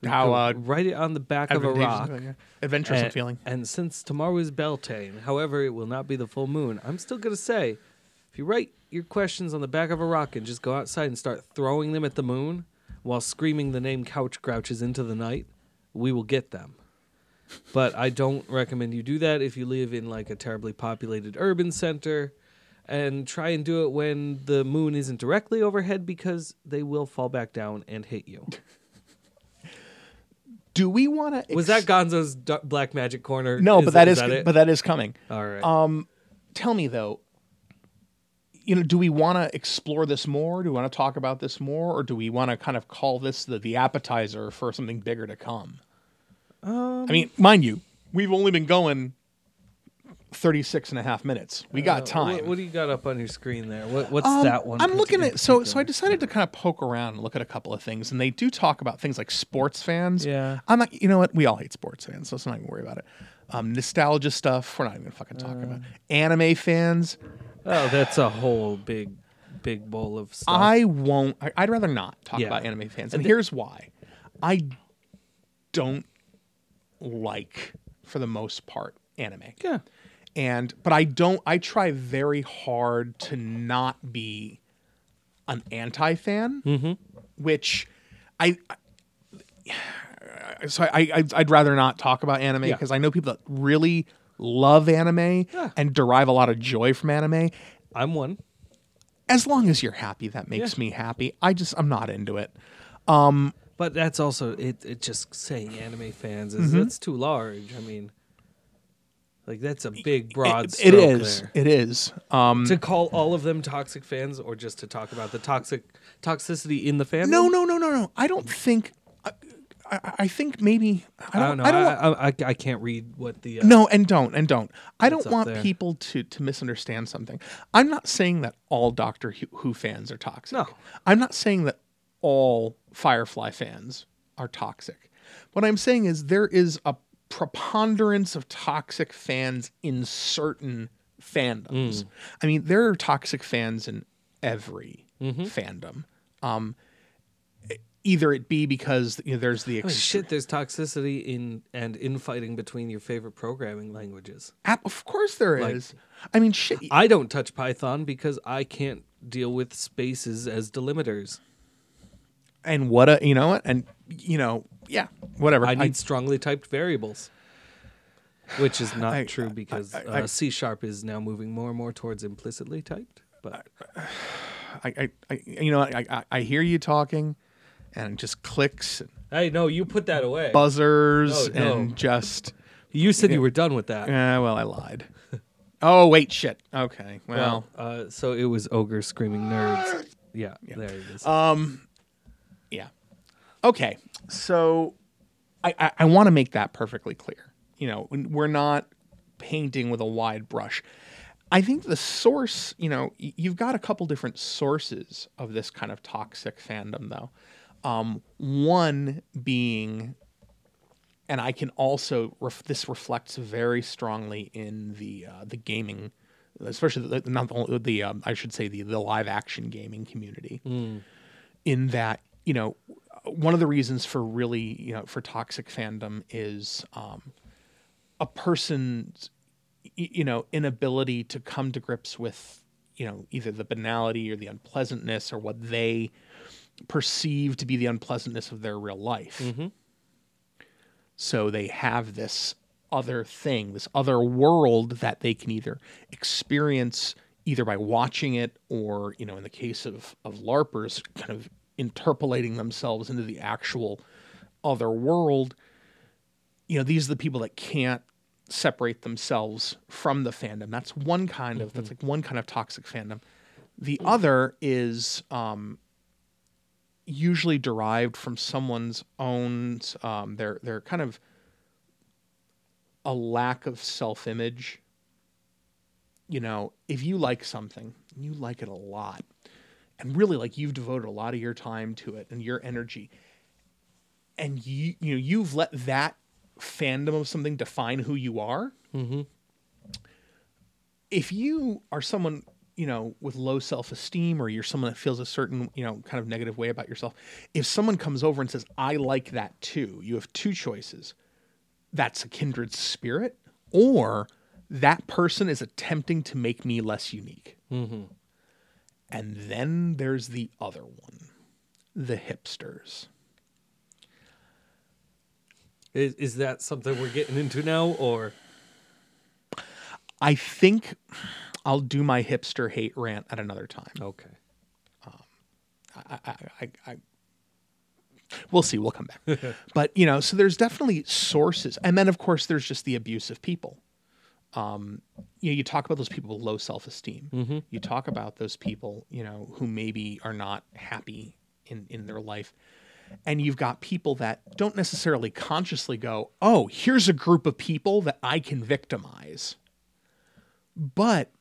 how uh, write it on the back of a rock. yeah, adventurous and, feeling. and since tomorrow is Beltane, however, it will not be the full moon. I'm still gonna say, if you write your questions on the back of a rock and just go outside and start throwing them at the moon while screaming the name Couch Grouches into the night, we will get them. But I don't recommend you do that if you live in like a terribly populated urban center. And try and do it when the moon isn't directly overhead because they will fall back down and hit you. Do we want to? Was that Gonzo's black magic corner? no? But that is, but that is coming. all right. Um, tell me though. You know, do we want to explore this more? Do we want to talk about this more, or do we want to kind of call this the the appetizer for something bigger to come? Um, I mean, mind you, we've only been going 36 and a half minutes. We got uh, time. What, what do you got up on your screen there? What, what's Um, that one? I'm looking at so so I decided to kind of poke around and look at a couple of things, and they do talk about things like sports fans. Yeah. I'm not. You know what? We all hate sports fans, so let's not even worry about it. Um, nostalgia stuff. We're not even gonna fucking talk about Uh. anime fans. Oh, that's a whole big, big bowl of stuff. I won't. I, I'd rather not talk Yeah. about anime fans, and And here's why. I don't like, for the most part, anime. yeah. And but I don't. I try very hard to not be an anti fan, Mm-hmm. which I. So I, I I'd rather not talk about anime Yeah. because I know people that really love anime Yeah. and derive a lot of joy from anime. I'm one. As long as you're happy, that makes Yeah. me happy. I just I'm not into it. Um, But that's also it. It just saying anime fans is Mm-hmm. that's too large. I mean, like that's a big broad. It- it is. there. It is. Um, to call all of them toxic fans, or just to talk about the toxic toxicity in the fandom. no, no, no, no, no. I don't think. I, I, I think maybe I I don't, don't know. I don't, I, I, I, can't read what the uh, No, and don't, and don't. I don't want there? people to to misunderstand something. I'm not saying that all Doctor Who- Who fans are toxic. No. I'm not saying that all Firefly fans are toxic. What I'm saying is there is a preponderance of toxic fans in certain Mm. fandoms. I mean, there are toxic fans in every Mm-hmm. fandom. Um, either it be because you know, there's the I mean, shit, there's toxicity in and infighting between your favorite programming languages. App- of course there is. Like- I mean, shit. I don't touch Python because I can't deal with spaces as delimiters. and what a you know what and you know yeah whatever I need strongly typed variables, which is not I- true because I- I- uh, C sharp is now moving more and more towards implicitly typed. But I, I, I you know I, I I hear you talking and it just clicks and hey, no, you put that away. buzzers Oh, no. and just you said you were done with that. yeah well I lied oh wait shit okay well, Well, uh, so it was ogre screaming nerds. Yeah, there it is. um yeah okay so I I, I want to make that perfectly clear you know we're not painting with a wide brush I think the source, you know, you've got a couple different sources of this kind of toxic fandom, though. Um, one being, and I can also ref- this reflects very strongly in the uh, the gaming, especially the, not the, the um, I should say the the live action gaming community. In that, you know, one of the reasons for really, you know, for toxic fandom is um, a person's you know inability to come to grips with you know either the banality or the unpleasantness or what they perceive to be the unpleasantness of their real life. So they have this other thing this other world that they can either experience either by watching it or you know in the case of of larpers kind of interpolating themselves into the actual other world you know these are the people that can't separate themselves from the fandom. That's one kind of that's like one kind of toxic fandom. The other is um, usually derived from someone's own um, their their kind of a lack of self image. You know, if you like something, you like it a lot, and really like you've devoted a lot of your time to it and your energy, and you you know you've let that fandom of something define who you are. Mm-hmm. If you are someone you know with low self-esteem or you're someone that feels a certain you know kind of negative way about yourself if someone comes over and says i like that too you have two choices that's a kindred spirit or that person is attempting to make me less unique Mm-hmm. And then there's the other one the hipsters Is, is that something we're getting into now, or i think i'll do my hipster hate rant at another time okay? Um, I, I, I, I we'll see. We'll come back. but you know, so there's definitely sources, and then of course there's just the abusive people. Um, you know, you talk about those people with low self-esteem. You talk about those people, you know, who maybe are not happy in in their life, and you've got people that don't necessarily consciously go, "Oh, here's a group of people that I can victimize," but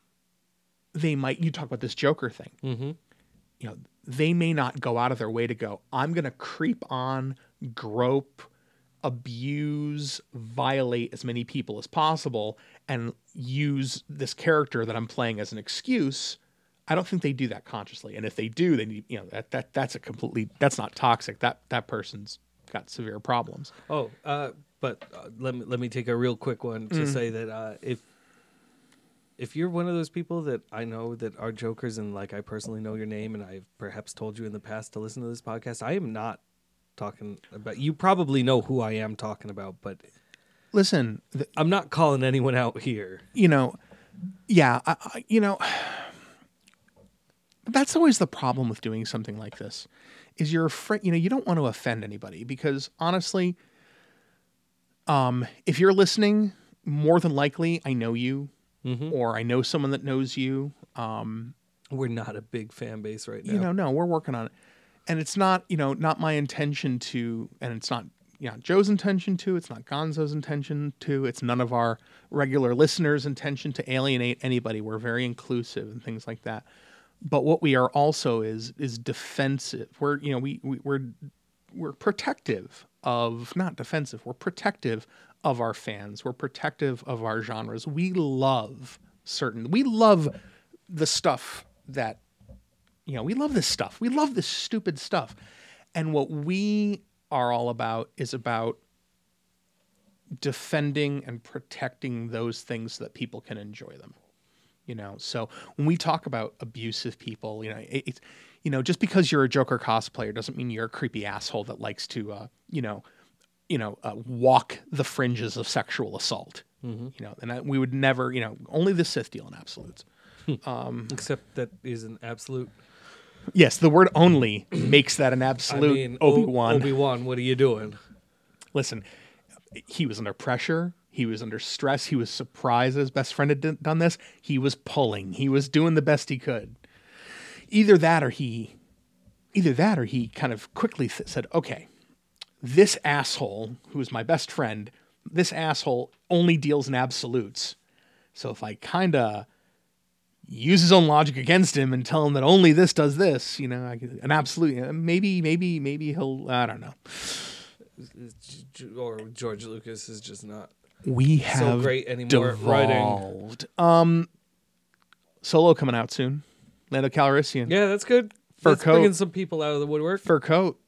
they might. You talk about this Joker thing Mm-hmm. you know, they may not go out of their way to go, I'm going to creep on, grope, abuse, violate as many people as possible, and use this character that I'm playing as an excuse. I don't think they do that consciously. And if they do, they need, you know, that, that that's a completely, that's not toxic. That, that person's got severe problems. Oh, uh, but uh, let me let me take a real quick one to say that uh, if if you're one of those people that I know that are jokers and like I personally know your name and I've perhaps told you in the past to listen to this podcast, I am not talking about. You probably know who I am talking about, but Listen, th- I'm not calling anyone out here. you know, yeah, I, I, you know, that's always the problem with doing something like this is you're afraid, you know, you don't want to offend anybody because honestly, um, if you're listening, more than likely I know you Mm-hmm. or I know someone that knows you. Um, We're not a big fan base right now. you know, no, we're working on it. And it's not, you know, not my intention to, and it's not, you know, Joe's intention to, it's not Gonzo's intention to, it's none of our regular listeners' intention to alienate anybody. We're very inclusive and things like that. But what we are also is is defensive. We're, you know, we, we we're we're protective of not defensive. We're protective of our fans. We're protective of our genres. We love certain. We love the stuff that you know, we love this stuff. We love this stupid stuff. And what we are all about is about defending and protecting those things so that people can enjoy them. You know, so when we talk about abusive people, you know, it, it's, you know, just because you're a Joker cosplayer doesn't mean you're a creepy asshole that likes to, uh, you know, you know, uh, walk the fringes of sexual assault. You know, and I, we would never, you know, only the Sith deal in absolutes. Except that is an absolute. Yes, the word only makes that an I absolute mean, Obi Wan. Obi Wan, what are you doing? Listen, he was under pressure. He was under stress. He was surprised that his best friend had d- done this. He was pulling. He was doing the best he could. Either that or he, either that or he kind of quickly th- said, "Okay, this asshole who is my best friend, this asshole only deals in absolutes. So if I kind of use his own logic against him and tell him that only this does this, you know, an absolute, maybe, maybe, maybe he'll, I don't know." Or George Lucas is just not. we have great anymore writing. devolved. Um, Solo coming out soon. Lando Calrissian. Yeah, that's good. Fur That's coat. bringing some people out of the woodwork. Fur coat.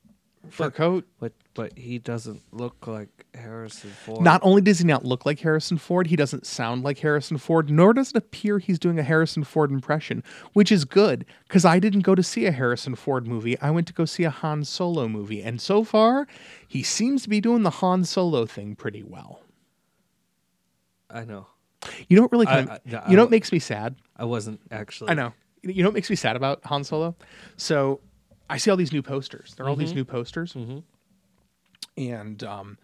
Fur coat. But but he doesn't look like Harrison Ford. Not only does he not look like Harrison Ford, he doesn't sound like Harrison Ford, nor does it appear he's doing a Harrison Ford impression, which is good because I didn't go to see a Harrison Ford movie. I went to go see a Han Solo movie. And so far, he seems to be doing the Han Solo thing pretty well. I know. You know what really I- kind of, I- no, I you know what makes me sad? I wasn't actually. I know. You know what makes me sad about Han Solo? So I see all these new posters. There are all these new posters. And, um,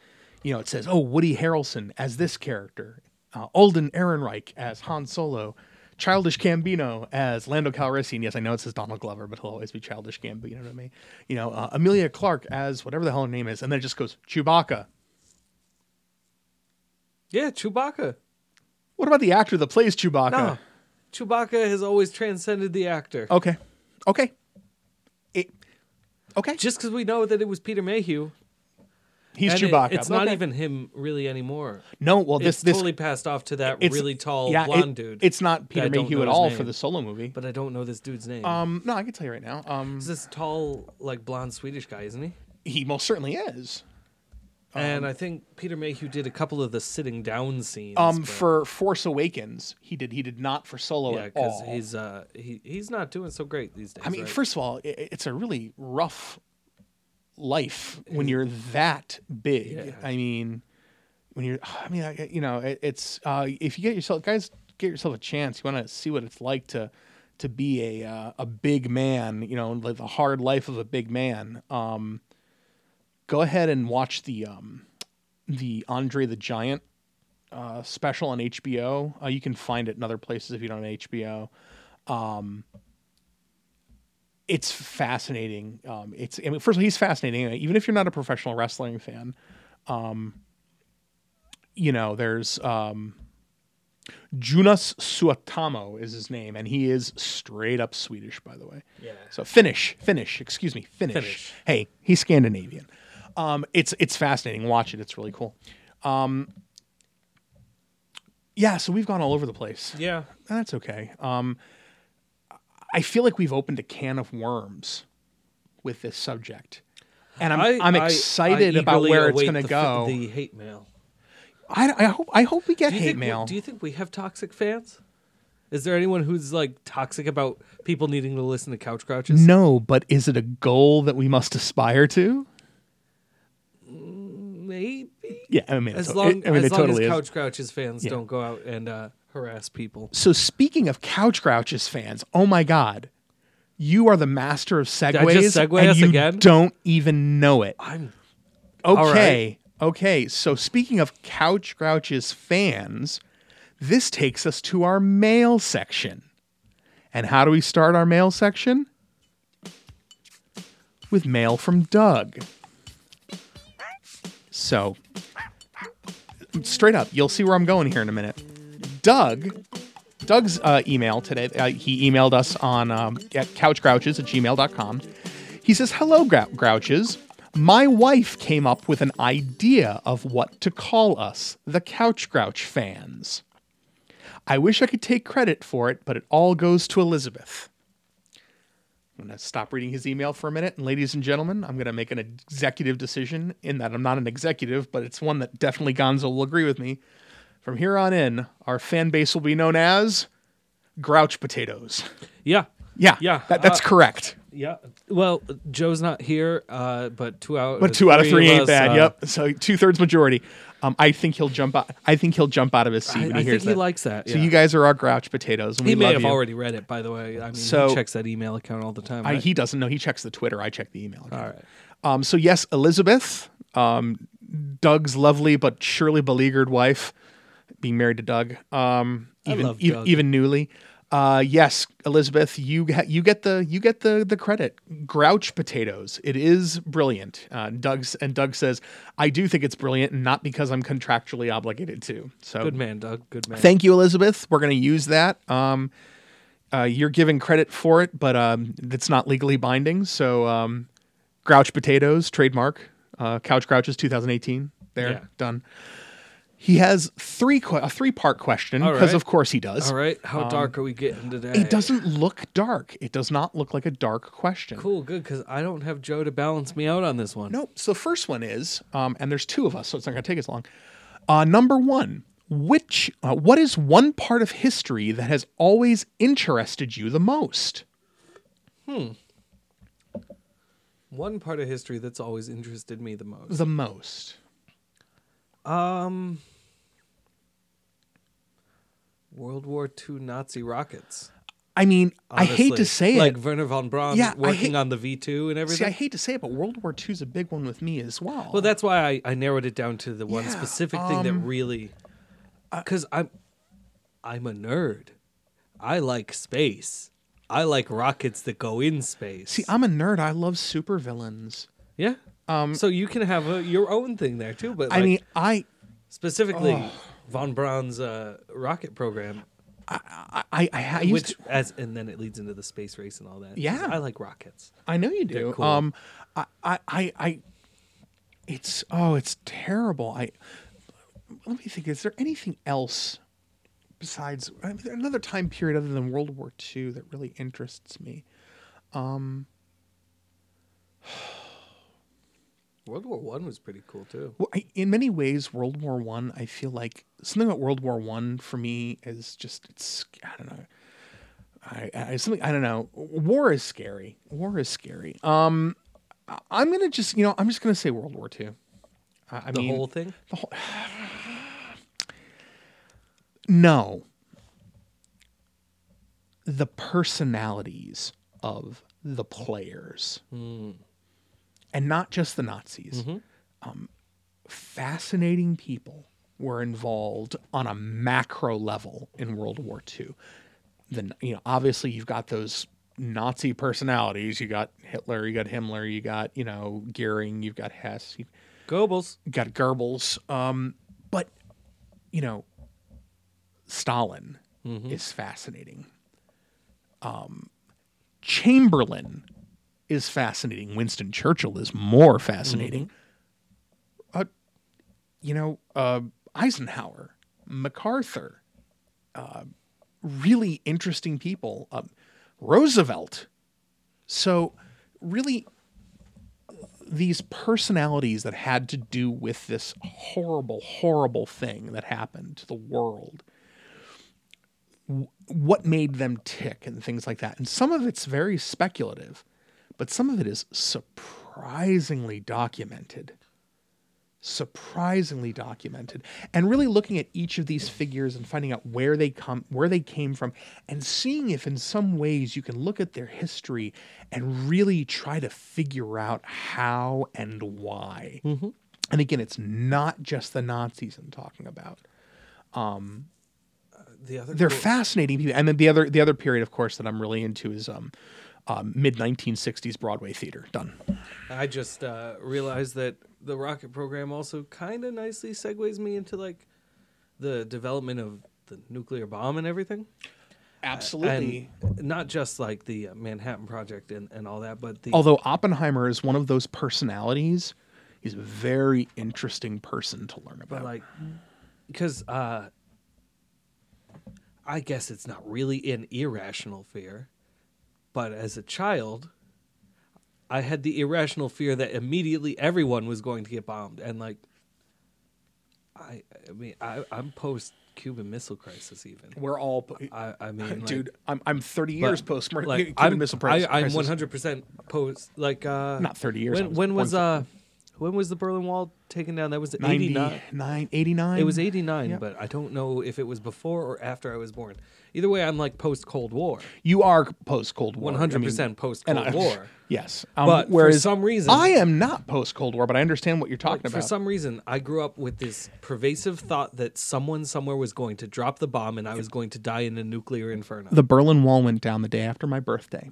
you know, it says, oh, Woody Harrelson as this character, uh, Alden Ehrenreich as Han Solo, Childish Gambino as Lando Calrissian. Yes, I know it says Donald Glover, but he'll always be Childish Gambino to me. You know, uh, Emilia Clarke as whatever the hell her name is, and then it just goes Chewbacca. Yeah, Chewbacca. What about the actor that plays Chewbacca? No, Chewbacca has always transcended the actor. Okay, okay, it, okay. Just because we know that it was Peter Mayhew, He's and it- Chewbacca. it's not Okay. even him really anymore. no. Well, this it's this totally passed off to that really tall yeah, it- blonde dude. It's not Peter Mayhew at all name. for the solo movie. but I don't know this dude's name. Um, no, I can tell you right now. Um, He's this tall, like blonde Swedish guy, isn't he? he most certainly is. and I think Peter Mayhew did a couple of the sitting down scenes. Um, but- for Force Awakens, he did. He did not for Solo yeah, at because all. he's uh he he's not doing so great these days. I mean, right? first of all, i it's a really rough life when you're that big. Yeah. I mean, when you're, I mean, I, you know, it, it's uh, if you get yourself, guys, get yourself a chance. You want to see what it's like to to be a uh, a big man. You know, live the hard life of a big man. Um, go ahead and watch the um, the Andre the Giant uh, special on HBO. Uh, you can find it in other places if you don't have HBO. Um, it's fascinating. Um, it's I mean, first of all, he's fascinating. Even if you're not a professional wrestling fan, um, you know, there's um, Jonas Suotamo is his name, and he is straight up Swedish, by the way. Yeah. So Finnish, Finnish, excuse me, Finnish. Finnish. Hey, he's Scandinavian. Um, it's it's fascinating. Watch it. It's really cool. Um, yeah. So we've gone all over the place. yeah, That's okay. I feel like we've opened a can of worms with this subject, and I'm I, am excited I about where it's going to go. The hate mail. I, I hope I hope we get hate think mail. do you think we have toxic fans? Is there anyone who's like toxic about people needing to listen to couch grouches? no, but is it a goal that we must aspire to? maybe. Yeah, I mean, As it, long, I mean, as, it long totally as is. couch grouches fans Yeah. don't go out and uh, harass people. So speaking of Couch Grouches fans, oh my God, you are the master of segues, segue and you again? don't even know it. I'm Okay. Okay. So speaking of Couch Grouches fans, this takes us to our mail section. And how do we start our mail section? With mail from Doug. So, straight up, you'll see where I'm going here in a minute. Doug, Doug's uh, email today, uh, he emailed us on um, at couchgrouches at gmail.com. He says, Hello, grou- Grouches. My wife came up with an idea of what to call us, the Couch Grouch fans. I wish I could take credit for it, but it all goes to Elizabeth. I'm going to stop reading his email for a minute. And ladies and gentlemen, I'm going to make an executive decision in that I'm not an executive, but it's one that definitely Gonzo will agree with me. From here on in, our fan base will be known as Grouch Potatoes. yeah. Yeah, Yeah, that, that's uh, correct. Yeah. Well, Joe's not here, uh, but two out. But two out of three ain't us, bad. uh, yep. So two thirds majority. Um, I think he'll jump out. I think he'll jump out of his seat I, when I he think hears he that. likes that. So you guys are our Grouch Potatoes, he may have you. already read it, by the way. I mean, So- he checks that email account all the time. I, he doesn't know. He checks the Twitter. I check the email. account. all right. Um, so yes, Elizabeth, um, Doug's lovely but surely beleaguered wife, being married to Doug, um, I even love e- even newly. Uh, yes, Elizabeth, you ha- you get the you get the the credit. Grouch potatoes. It is brilliant. Uh, Doug's and Doug says, I do think it's brilliant, not because I'm contractually obligated to. So Good man, Doug. Good man. Thank you, Elizabeth. We're going to use that. Um, uh, you're giving credit for it, but um, it's not legally binding. So, um, Grouch Potatoes, trademark, uh, Couch Grouches 2018. There, Yeah. done. He has three a three part question because, right. of course, he does. all right. How dark are we getting today? Um, It doesn't look dark. It does not look like a dark question. Cool. Good. Because I don't have Joe to balance me out on this one. Nope. So the first one is, um, and there's two of us, so it's not going to take as long. Uh, number one, which uh, what is one part of history that has always interested you the most? Hmm. One part of history that's always interested me the most. The most. Um. World War II Nazi rockets. I mean, I hate to say like it. Like Wernher von Braun Yeah, working hate- on the V two and See, everything. I hate to say it, but World War II is a big one with me as well. well, that's why I, I narrowed it down to the one Yeah, specific thing that um, really, because I'm I'm a nerd. I like space. I like rockets that go in space. See, I'm a nerd. I love supervillains. yeah. Um, so you can have a, your own thing there too, but I like, mean, I, specifically von Braun's uh, rocket program, I, I, I, I used which to, as and then it leads into the space race and all that. Yeah. I like rockets. I know you do. Cool. Um, I, I, I, I, it's oh, it's terrible. I let me think. Is there anything else besides I mean, another time period other than World War II that really interests me? World War One was pretty cool too. Well, I, in many ways, World War One. I, feel like something about World War One for me is just it's I don't know. I, I something I don't know. War is scary. War is scary. Um, I- I'm gonna just you know I'm just gonna say World War Two. I, I The mean, whole thing. the whole. no. The personalities of the players, and not just the Nazis fascinating people were involved on a macro level in World War II. Then you know, obviously you've got those Nazi personalities. You got Hitler, you got Himmler, you got you know Goering, you've got Hess, you've Goebbels. got Goebbels. Um, but you know, Stalin is fascinating. Um, Chamberlain is fascinating. Winston Churchill is more fascinating. Uh, you know, uh, Eisenhower, MacArthur, uh, really interesting people. Um, Roosevelt. So, really, these personalities that had to do with this horrible, horrible thing that happened to the world. What made them tick and things like that. And some of it's very speculative, but some of it is surprisingly documented. Surprisingly documented. And really looking at each of these figures and finding out where they come where they came from and seeing if in some ways you can look at their history and really try to figure out how and why. Mm-hmm. And again it's not just the nazis i'm talking about. Um, uh, the other they're cool- fascinating people. And then the other the other period of course that i'm really into is um, um mid 1960s broadway theater done I just uh, realized that the rocket program also kind of nicely segues me into like the development of the nuclear bomb and everything. absolutely And not just like the uh, Manhattan Project and, and all that, but the although Oppenheimer is one of those personalities, he's a very interesting person to learn about. but like because uh, I guess it's not really an irrational fear, but as a child, I had the irrational fear that immediately everyone was going to get bombed, and like, I, I mean, I, I'm post Cuban Missile Crisis even. We're all, I, I mean, like, dude. I'm I'm 30 years post like, Cuban I'm, Missile Crisis. I'm 100 percent post like uh, Not 30 years, When was when was uh, when was the Berlin Wall taken down? That was 89. 99, 89. It was 89, Yeah. but I don't know if it was before or after I was born. Either way, I'm like post Cold War. You are post Cold War. 100% post Cold War. Yes, um, But for some reason- I am not post Cold War, but I understand what you're talking about. for some reason, I grew up with this pervasive thought that someone somewhere was going to drop the bomb and I was going to die in a nuclear inferno. the Berlin Wall went down the day after my birthday,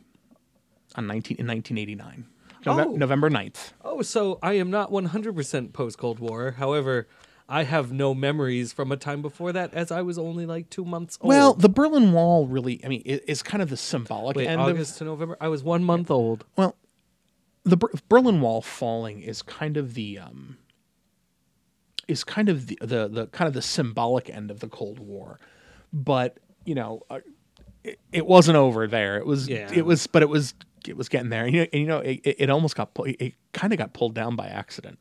on 19 in 1989, Nove- Oh. November 9th. oh, so I am not 100% post Cold War. However, I have no memories from a time before that as I was only like two months old. Well, the Berlin Wall really, I mean, it, is kind of the symbolic Wait, end of August to November? I was one month old. Well, the Ber- Berlin Wall falling is kind of the um, is kind of the, the the kind of the symbolic end of the Cold War, but you know, uh, it, it wasn't over there. It was Yeah. it was, but it was it was getting there. And, you know, and, you know, it, it it almost got pu- it kind of got pulled down by accident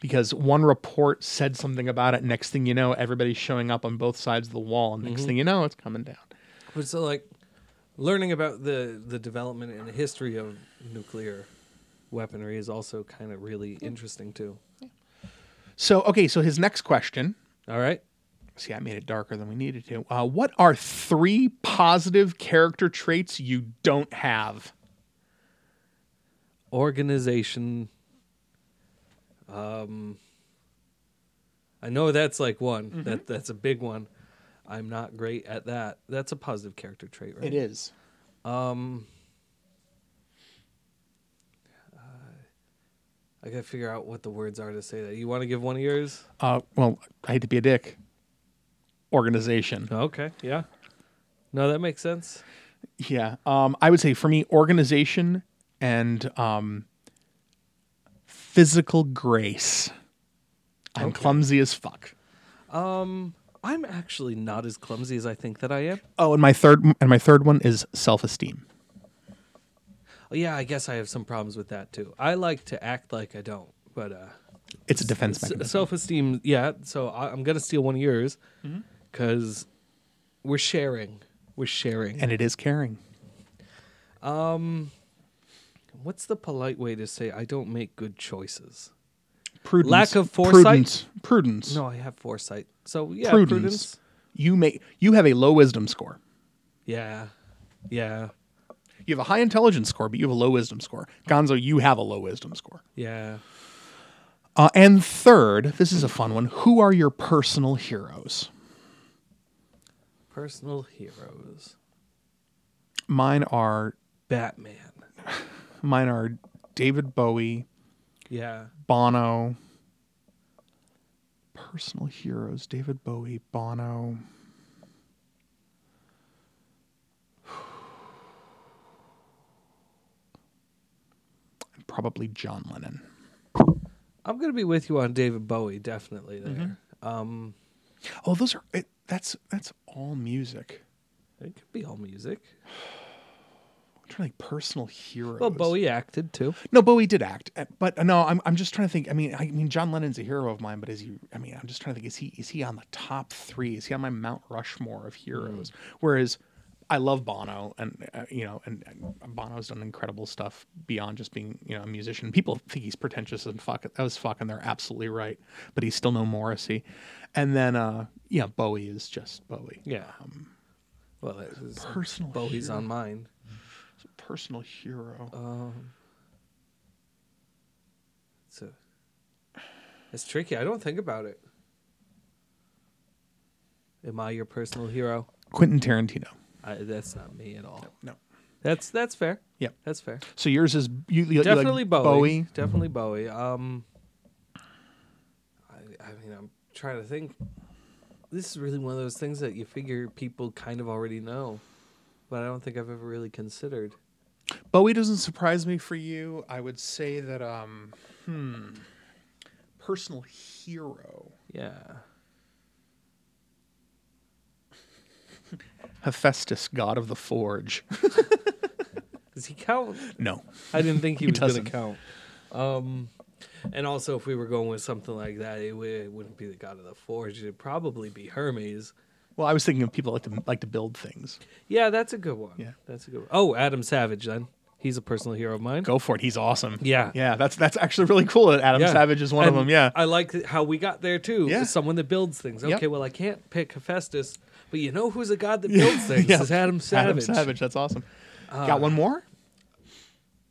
because one report said something about it. Next thing you know, everybody's showing up on both sides of the wall, and next thing you know, it's coming down. But so like learning about the the development and the history of nuclear weaponry is also kind of really interesting too. So okay, so his next question. All right. See, I made it darker than we needed to. Uh, what are three positive character traits you don't have? Organization. Um I know that's like one. That that's a big one. I'm not great at that. That's a positive character trait, right? It is. Um, uh, I gotta figure out what the words are to say that. You want to give one of yours? Uh, well, I hate to be a dick. Organization. Okay, yeah. No, that makes sense. Yeah. Um, I would say for me, organization and um, physical grace. I'm Okay. clumsy as fuck. Um, I'm actually not as clumsy as I think that I am. Oh, and my third and my third one is self-esteem. Oh, yeah, I guess I have some problems with that too. I like to act like I don't, but uh, It's a defense s- mechanism. self-esteem. Yeah, so I, I'm gonna steal one of yours Mm-hmm. because we're sharing. We're sharing. and it is caring. Um, what's the polite way to say I don't make good choices? Prudence. Lack of foresight? Prudence. Prudence. No, I have foresight. So yeah, prudence. prudence. You make you have a low wisdom score. Yeah, yeah, You have a high intelligence score, but you have a low wisdom score. Gonzo, you have a low wisdom score. yeah. Uh, and third, this is a fun one. Who are your personal heroes? Personal heroes. Mine are Batman. mine are David Bowie, Yeah. Bono. Personal heroes: David Bowie, Bono. and Probably John Lennon. I'm gonna be with you on David Bowie, definitely there. Mm-hmm. Um, Oh, those are it, that's that's all music. it could be all music. I'm trying to think personal heroes. Well, Bowie acted too. No, Bowie did act, uh, but no, I'm I'm just trying to think. I mean, I mean, John Lennon's a hero of mine, but is he? I mean, I'm just trying to think. Is he is he on the top three? Is he on my Mount Rushmore of heroes? Whereas, I love Bono, and uh, you know, and, and Bono's done incredible stuff beyond just being you know a musician. People think he's pretentious and fuck that was fucking. They're absolutely right, but he's still no Morrissey. And then, uh, yeah, Bowie is just Bowie. Yeah. well, it was Personal Bowie's hero. on mine. Personal hero. Um, it's a, it's tricky. I don't think about it. Am I your personal hero? Quentin Tarantino. I, that's not me at all. No. That's that's fair. Yeah, That's fair. So yours is you, you like Definitely Bowie. Bowie. Definitely Bowie. Um, I, I mean, I'm trying to think. This is really one of those things that you figure people kind of already know, but I don't think I've ever really considered. Bowie doesn't surprise me for you. I would say that um hmm personal hero. Yeah. Hephaestus, god of the forge. Does he count? no. I didn't think he, He was going to count. Um, and also, if we were going with something like that, it, it wouldn't be the god of the forge. It'd probably be Hermes. Well, I was thinking of people like to like to build things. Yeah, that's a good one. Yeah. that's a good one. Oh, Adam Savage. Then he's a personal hero of mine. Go for it. He's awesome. Yeah. Yeah, that's that's actually really cool that Adam Yeah. Savage is one of And them. Yeah. I like how we got there too. Yeah. Someone that builds things. Yep. Okay, well, I can't pick Hephaestus, but you know who's a god that builds things? Yeah. Is Adam Savage. Adam Savage. That's awesome. Uh, Got one more?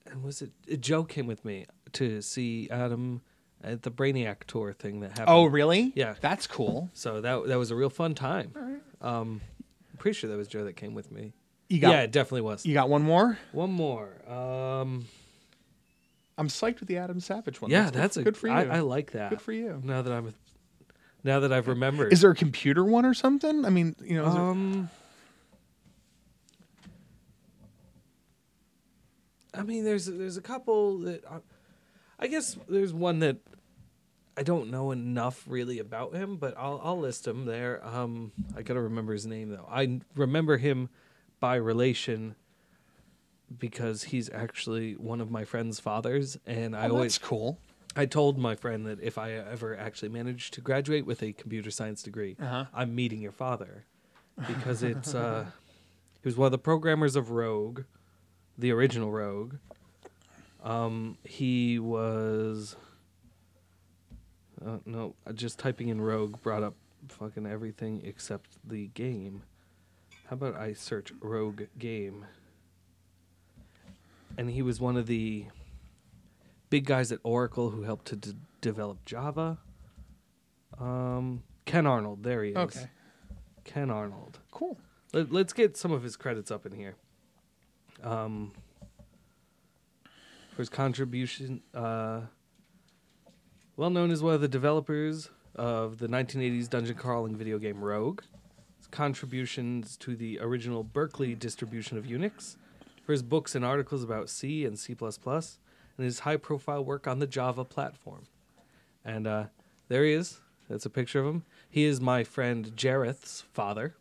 And was it? uh, Joe came with me to see Adam at the Brainiac tour thing that happened. Oh, really? Yeah. That's cool. So that that was a real fun time. Um, I'm pretty sure that was Joe that came with me. You got yeah, it definitely was. you got one more? One more. Um, I'm psyched with the Adam Savage one. yeah, that's a good for you. I, I like that. Good for you. Now that I'm, now that I've remembered. Is there a computer one or something? I mean, you know, is there- Um, I mean, there's there's a couple that I, I guess there's one that I don't know enough really about him, but I'll I'll list him there. Um, I gotta remember his name though. I remember him by relation because he's actually one of my friend's fathers, and I oh, always cool. I told my friend that if I ever actually managed to graduate with a computer science degree, Uh-huh. I'm meeting your father because it's uh, he was one of the programmers of Rogue, the original Rogue. Um, he was. Uh, no, just typing in Rogue brought up fucking everything except the game. How about I search Rogue game? And he was one of the big guys at Oracle who helped to d- develop Java. Um, Ken Arnold, there he is. Okay. Ken Arnold. Cool. Let, let's get some of his credits up in here. Um, for his contribution, uh, well known as one of the developers of the 1980s dungeon crawling video game Rogue. His contributions to the original Berkeley distribution of Unix. For his books and articles about C and C++, and his high-profile work on the Java platform. And uh, there he is. That's a picture of him. He is my friend Jareth's father.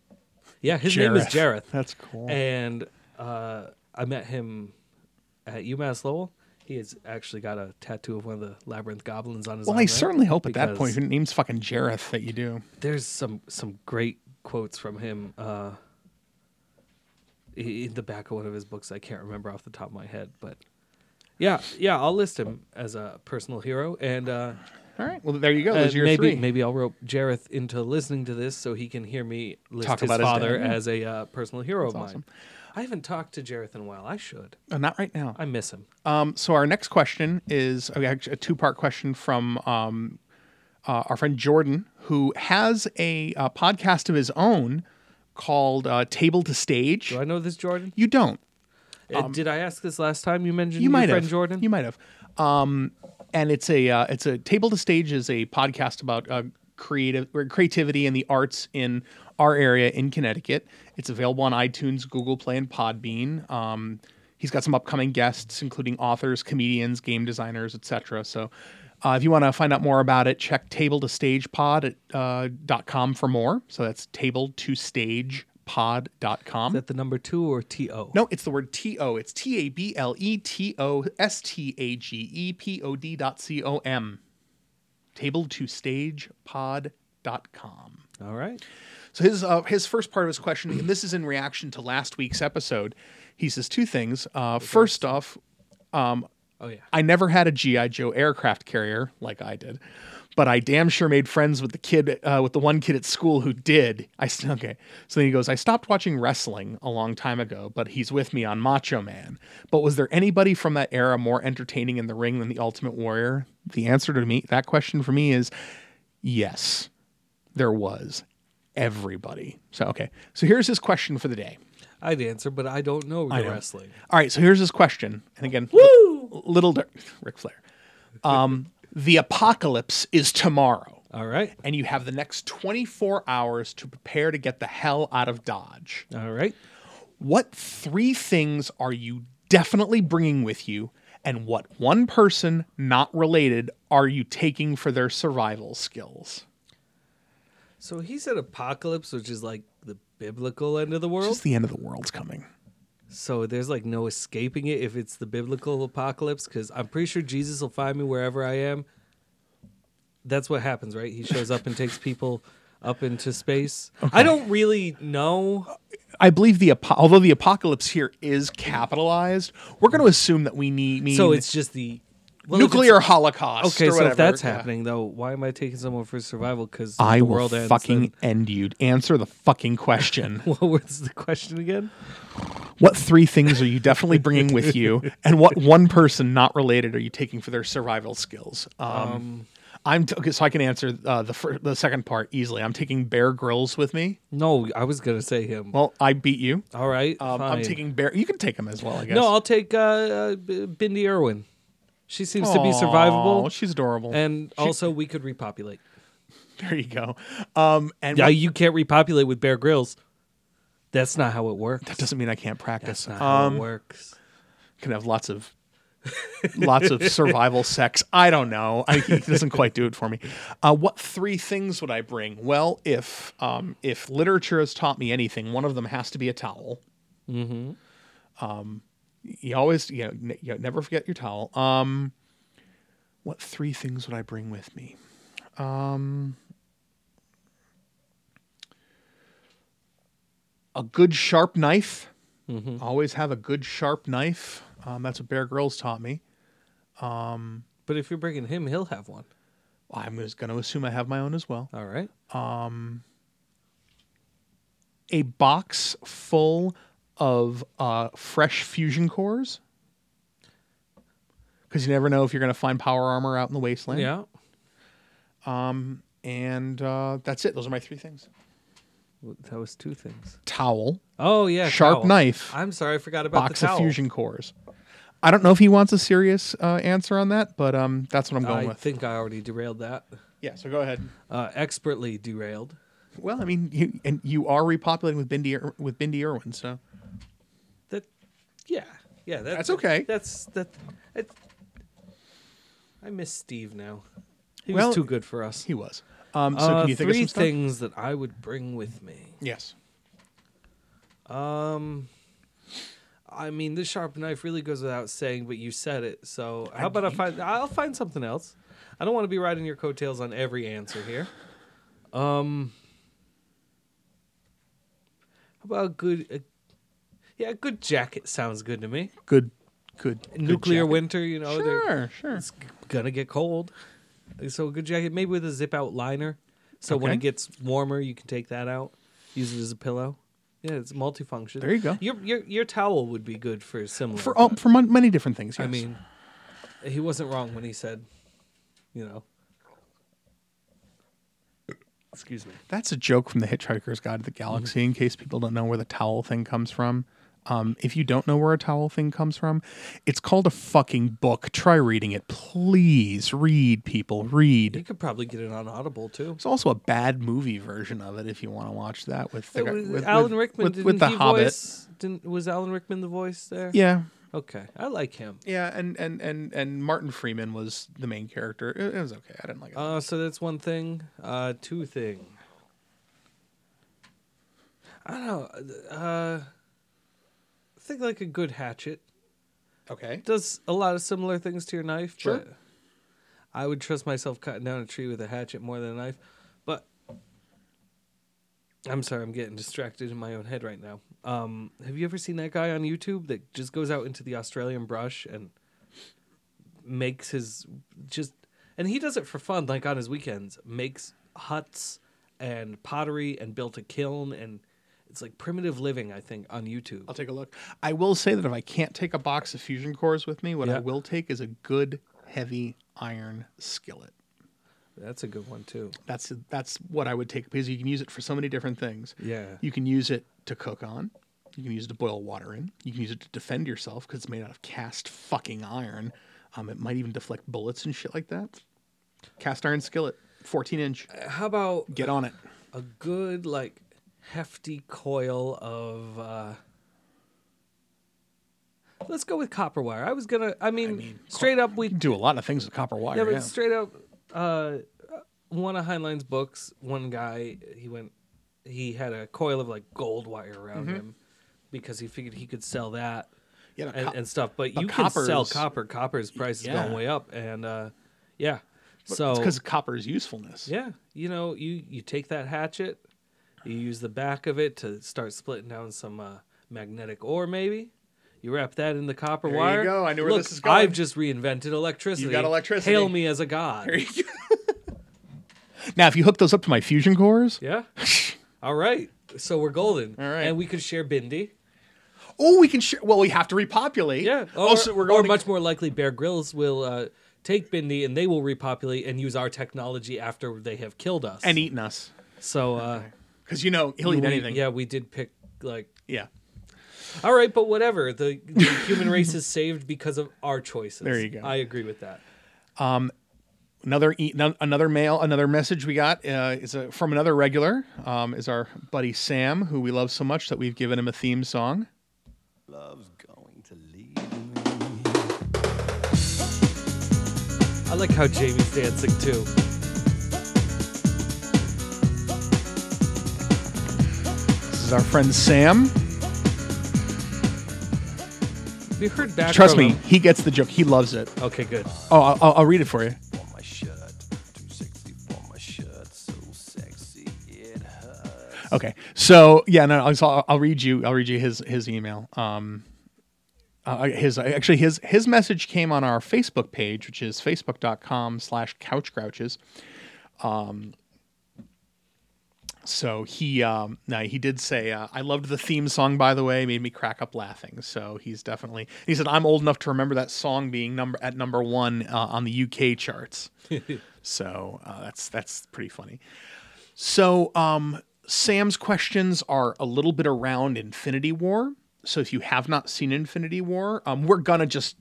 Yeah, his name is Jareth. That's cool. And uh, I met him at UMass Lowell. He has actually got a tattoo of one of the labyrinth goblins on his well, arm. I there certainly hope at that point, if your name's fucking Jareth, that you do. There's some some great quotes from him uh, in the back of one of his books. I can't remember off the top of my head, but yeah, yeah, I'll list him as a personal hero, and uh, All right. Well, there you go. uh, Those your maybe three. maybe I'll rope Jareth into listening to this so he can hear me list Talk his about his father yeah. as a uh, personal hero That's of mine. awesome. I haven't talked to Jareth in a while. I should. Uh, not right now. I miss him. Um, so our next question is okay, actually a two-part question from um, uh, our friend Jordan, who has a, uh podcast of his own called uh, Table to Stage. Do I know this Jordan? You don't. Uh, Did I ask this last time you mentioned Um, You your might friend have. Jordan? You might have. Um, and it's a uh, it's a Table to Stage is a podcast about uh, creative or creativity and the arts in our area in Connecticut. It's available on iTunes, Google Play, and Podbean. Um, he's got some upcoming guests, including authors, comedians, game designers, etc. So. Uh, if you want to find out more about it, check table to stage pod at uh, dot com for more. So that's table to stage pod.com. Is that the number two or T O? No, it's the word T O. It's T A B L E T O S T A G E P O D dot C O M. Table to stage pod.com. All right. So his uh, his first part of his question, and this is in reaction to last week's episode. He says two things. Uh, first off, Oh yeah. I never had a GI Joe aircraft carrier like I did, but I damn sure made friends with the kid, uh, with the one kid at school who did. I st- okay. So then he goes, I stopped watching wrestling a long time ago, but he's with me on Macho Man. But was there anybody from that era more entertaining in the ring than the Ultimate Warrior? The answer to me that question for me is yes, there was. Everybody. So okay. So here's his question for the day. I'd answer, but I don't know the I know. wrestling. All right, so here's his question. And again, Woo! little Dir- Ric Flair. Um, the apocalypse is tomorrow, All right. and you have the next 24 hours to prepare to get the hell out of Dodge. All right. What three things are you definitely bringing with you, and what one person not related are you taking for their survival skills? So he said apocalypse, which is like the biblical end of the world. Just the end of the world's coming. So there's like no escaping it if it's the biblical apocalypse, because I'm pretty sure Jesus will find me wherever I am. That's what happens, right? He shows up and takes people up into space. I don't really know. I believe the although the apocalypse here is capitalized, we're going to assume that we need mean So it's just the well, nuclear holocaust. Okay, or so whatever. if that's Yeah. happening, though, why am I taking someone for survival? Because I the will world ends. fucking end you. Answer the fucking question. What was the question again? what three things are you definitely bringing with you, and what one person not related are you taking for their survival skills? Um, I'm t- okay, so I can answer uh, the fir- the second part easily. I'm taking Bear Grylls with me. No, I was gonna say him. Well, I beat you. All right, Um, I'm taking Bear. You can take him as well, I guess. No, I'll take uh, uh, Bindi Irwin. She seems to be Aw, survivable, She's adorable. and also we could repopulate. there you go. Um, and Yeah, you can't repopulate with Bear Grylls. That's not how it works. that doesn't mean I can't practice. That's not how Um, it works. can have lots of lots of survival sex. I don't know. I, he doesn't quite do it for me. Uh, what three things would I bring? Well, if um, if literature has taught me anything, one of them has to be a towel. Mm-hmm. Um, you always you know, n- you know never forget your towel. Um, what three things would I bring with me? Um, a good sharp knife. Always have a good sharp knife. Um, that's what Bear Grylls taught me. Um, But if you're bringing him, he'll have one. I'm just going to assume I have my own as well. All right. Um, A box full of uh, fresh fusion cores. Because you never know if you're going to find power armor out in the wasteland. Yeah. And uh, that's it. Those are my three things. That was two things. towel, Oh yeah, sharp towel. knife, I'm sorry, I forgot about box the of fusion cores. I don't know if he wants a serious uh, answer on that, but um, that's what I'm going I with. I think I already derailed that. Yeah, so go ahead. Uh, expertly derailed. Well, I mean, you, and you are repopulating with Bindi with Bindi Irwin, so yeah, yeah. That, That's okay. That's that. It, I miss Steve now. He Well, was too good for us. he was. Um, so Uh, can you think of three some stuff? things that I would bring with me. Yes. Um, I mean, this sharp knife really goes without saying, but you said it. So how about I find? I'll find something else. I don't want to be riding your coattails on every answer here. Um, how about a good? A, yeah, good jacket sounds good to me. Good. Good. good Nuclear jacket. winter, you know, Sure, sure. it's gonna get cold. So a good jacket, maybe with a zip out liner. So when it gets warmer, you can take that out, use it as a pillow. Yeah, it's multifunction. There you go. Your your your towel would be good for similar. For oh, for mon- many different things. Yes. I mean, he wasn't wrong when he said, you know. Excuse me. that's a joke from the Hitchhiker's Guide to the Galaxy. In case people don't know where the towel thing comes from. Um, if you don't know where a towel thing comes from, it's called a fucking book. Try reading it, please. Read, people. Read. You could probably get it on Audible too. There's also a bad movie version of it if you want to watch that with the was- with, Alan Rickman with, didn't with the he Hobbit. voice? Didn't was Alan Rickman the voice there? Yeah, Okay, I like him. yeah, and and and and Martin Freeman was the main character. It, it was okay. I didn't like it. Uh, so that's one thing. Uh, two thing. I don't know. Uh, think like a good hatchet okay. does a lot of similar things to your knife. Sure. But I would trust myself cutting down a tree with a hatchet more than a knife. But I'm sorry, I'm getting distracted in my own head right now. Um, have you ever seen that guy on YouTube that just goes out into the Australian brush and makes his just and he does it for fun, like on his weekends. Makes huts and pottery and built a kiln and it's like primitive living, I think, on YouTube. I'll take a look. I will say that if I can't take a box of fusion cores with me, what I will take is a good heavy iron skillet. That's a good one too. That's that's what I would take because you can use it for so many different things. Yeah. You can use it to cook on. You can use it to boil water in. You can use it to defend yourself because it's made out of cast fucking iron. Um, it might even deflect bullets and shit like that. Cast iron skillet, 14 inch. How about Get on it. a good like hefty coil of uh let's go with copper wire i was gonna i mean, mean, straight up we do a lot of things with copper wire. yeah but yeah. straight up uh one of heinlein's books one guy he went he had a coil of like gold wire around Mm-hmm. him because he figured he could sell that Yeah, and, co- and stuff but, but you can sell copper copper's price is Yeah. going way up and uh yeah but so it's because of copper's usefulness. yeah, you know, you you take that hatchet, you use the back of it to start splitting down some uh, magnetic ore, maybe. You wrap that in the copper There you wire. go. I knew where this is going. I've just reinvented electricity. You got electricity. Hail me as a god. There you go. now, if you hook those up to my fusion cores, Yeah. All right. So we're golden. All right. And we could share Bindi. oh, we can share. Well, we have to repopulate. Yeah. oh, Or, so we're or going to- much more likely, Bear Grylls will uh, take Bindi and they will repopulate and use our technology after they have killed us. and eaten us so, uh, because you know he'll we- eat anything. Yeah, we did pick like yeah. All right, but whatever. The, the human race is saved because of our choices. There you go. I agree with that. Another e- another mail, another message we got uh, is a, from another regular. Um, is our buddy Sam, who we love so much that we've given him a theme song. Love's going to leave me. I like how Jamie's dancing too. Is our friend Sam. You heard back Trust me, him? he gets the joke. He loves it. Okay, good. Oh, I'll, I'll- I'll read it for you. For my shirt, too sexy for my shirt, so sexy it hurts. Okay, so yeah, no, I'll, I'll, I'll read you. I'll read you his his email. Um, uh, his actually his his message came on our Facebook page, which is facebook.com slash couchgrouches. Um, so he um, now he did say uh, I loved the theme song by the way, made me crack up laughing. So he's definitely he said I'm old enough to remember that song being number at number one uh, on the UK charts. so uh, that's that's pretty funny. So, um, Sam's questions are a little bit around Infinity War. So if you have not seen Infinity War, um, we're gonna just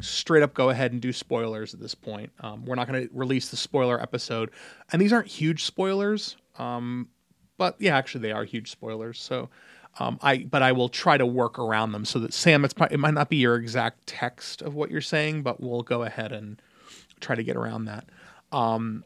straight up go ahead and do spoilers at this point. Um, we're not gonna release the spoiler episode, and these aren't huge spoilers. Um, but yeah, actually they are huge spoilers. So um, I but I will try to work around them so that Sam, it's probably, it might not be your exact text of what you're saying, but we'll go ahead and try to get around that. Um,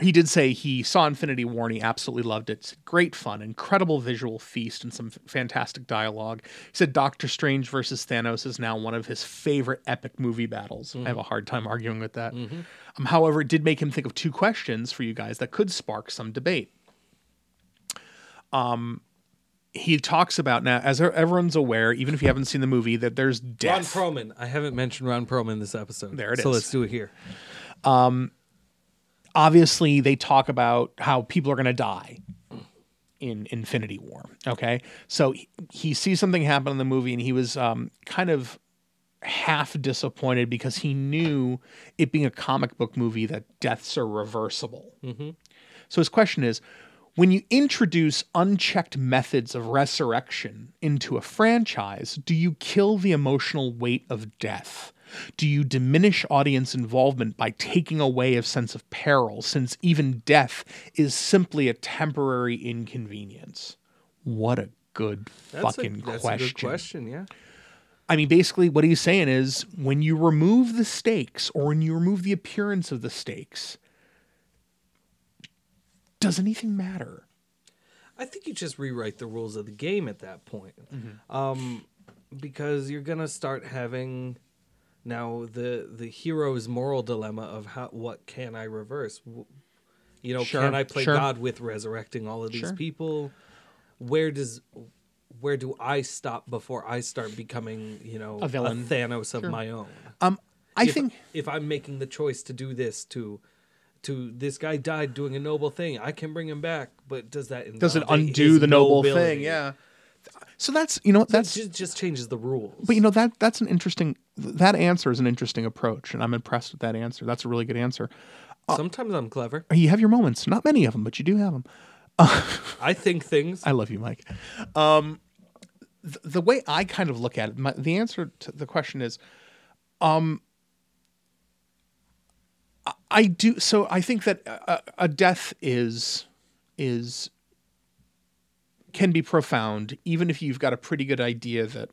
he did say he saw Infinity War and he absolutely loved it. It's great fun, incredible visual feast, and some f- fantastic dialogue. He said Doctor Strange versus Thanos is now one of his favorite epic movie battles. I have a hard time arguing with that. Um, however, it did make him think of two questions for you guys that could spark some debate. Um, he talks about now, as everyone's aware, even if you haven't seen the movie, that there's death. Ron. Perlman. I haven't mentioned Ron Perlman in this episode. There it so is. let's do it here. Um, obviously they talk about how people are going to die in Infinity War. Okay, so he, he sees something happen in the movie, and he was um, kind of half disappointed because he knew it being a comic book movie that deaths are reversible. So his question is. When you introduce unchecked methods of resurrection into a franchise, do you kill the emotional weight of death? Do you diminish audience involvement by taking away a sense of peril, since even death is simply a temporary inconvenience? What a good That's fucking a, that's question. a good question. Yeah. I mean, basically, what he's saying is when you remove the stakes or when you remove the appearance of the stakes, does anything matter? I think you just rewrite the rules of the game at that point, Mm-hmm. um, because you're gonna start having now the the hero's moral dilemma of how what can I reverse? You know, Sure, can I play sure. God with resurrecting all of these Sure. people? Where does where do I stop before I start becoming you know A villain. Thanos of my own? Um, I if, think if I'm making the choice to do this to to this guy died doing a noble thing, I can bring him back, but does that does it undo the noble nobility? thing? Yeah. So that's you know That's that's just, just changes the rules. But you know that that's an interesting that answer is an interesting approach, and I'm impressed with that answer. That's a really good answer. Sometimes I'm clever. You have your moments, not many of them, but you do have them. I think things. I love you, Mike. Um, th- the way I kind of look at it, my, the answer to the question is, um, I- do. So I think that a, a death is is can be profound, even if you've got a pretty good idea that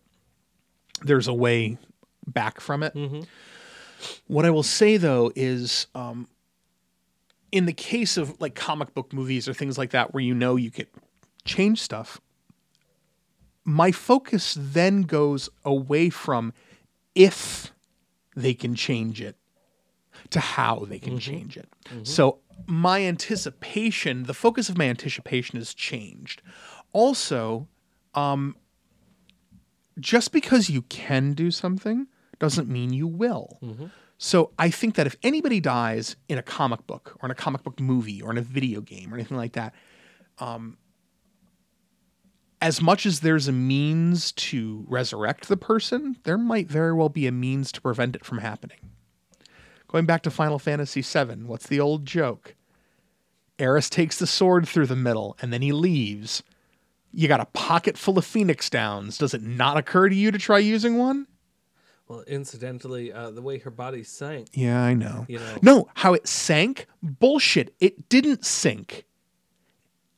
there's a way back from it. What I will say though is, um, in the case of like comic book movies or things like that, where you know you can change stuff, my focus then goes away from if they can change it to how they can change it. So my anticipation, the focus of my anticipation has changed. Also, um, just because you can do something doesn't mean you will. So I think that if anybody dies in a comic book or in a comic book movie or in a video game or anything like that, um, as much as there's a means to resurrect the person, there might very well be a means to prevent it from happening. Going back to Final Fantasy VII, what's the old joke? Aeris takes the sword through the middle and then he leaves. You got a pocket full of Phoenix Downs. Does it not occur to you to try using one? Well, incidentally, uh, the way her body sank. Yeah, I know. You know. No, how it sank? Bullshit. It didn't sink.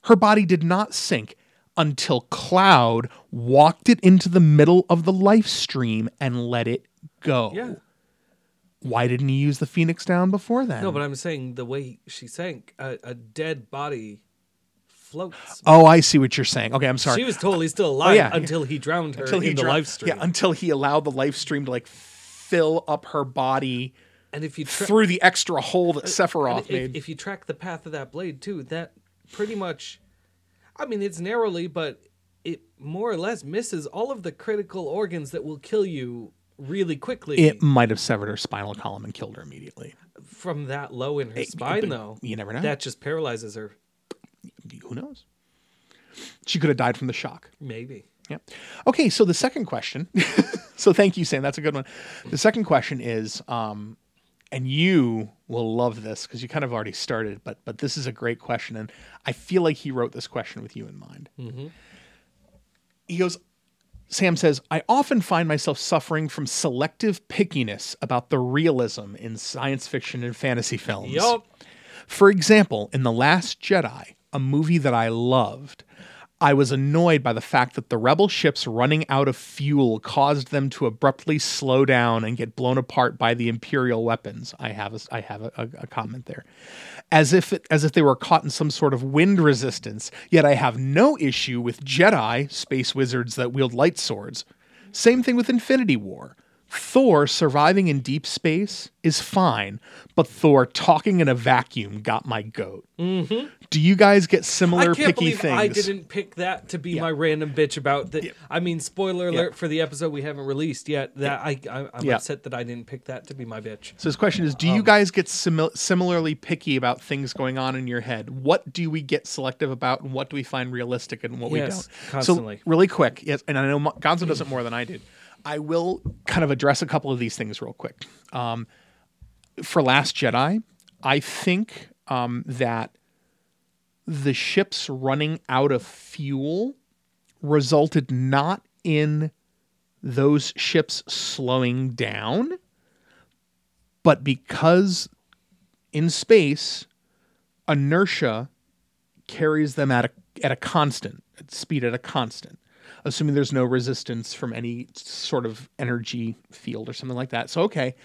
Her body did not sink until Cloud walked it into the middle of the life stream and let it go. Yeah. Why didn't he use the Phoenix down before then? No, but I'm saying the way she sank, a, a dead body floats. Oh, I see what you're saying. Okay, I'm sorry. She was totally still alive oh, yeah. until he drowned her until he in the life stream. Yeah, until he allowed the life stream to like fill up her body and if you tra- through the extra hole that uh, Sephiroth if, made. if you track the path of that blade too, that pretty much, I mean, it's narrowly, but it more or less misses all of the critical organs that will kill you really quickly it might have severed her spinal column and killed her immediately. from that low in her spine, but though. you never know. That just paralyzes her. Who knows? She could have died from the shock. Maybe. Yeah. Okay, so the second question. so thank you, Sam. That's a good one. The second question is, um, and you will love this because you kind of already started, but but this is a great question, and I feel like he wrote this question with you in mind. He goes, Sam says, I often find myself suffering from selective pickiness about the realism in science fiction and fantasy films. Yup. For example, in The Last Jedi, a movie that I loved, I was annoyed by the fact that the rebel ships running out of fuel caused them to abruptly slow down and get blown apart by the imperial weapons. I have a, I have a, a, comment there. As if it, as if they were caught in some sort of wind resistance. Yet I have no issue with Jedi, space wizards that wield light swords. Same thing with Infinity War. Thor surviving in deep space is fine, but Thor talking in a vacuum got my goat. Mm-hmm. Do you guys get similar I can't picky believe things? I didn't pick that to be my random bitch about the. I mean, spoiler alert for the episode we haven't released yet. That I, I I'm Yeah. upset that I didn't pick that to be my bitch. So his question is: Do Um, you guys get simil- similarly picky about things going on in your head? What do we get selective about, and what do we find realistic, and what we don't? constantly. So really quick, yes, and I know Gonzo does it more than I did. I will kind of address a couple of these things real quick. Um, for Last Jedi, I think um, that the ships running out of fuel resulted not in those ships slowing down, but because in space, inertia carries them at a at a constant at speed at a constant, assuming there's no resistance from any sort of energy field or something like that. So okay,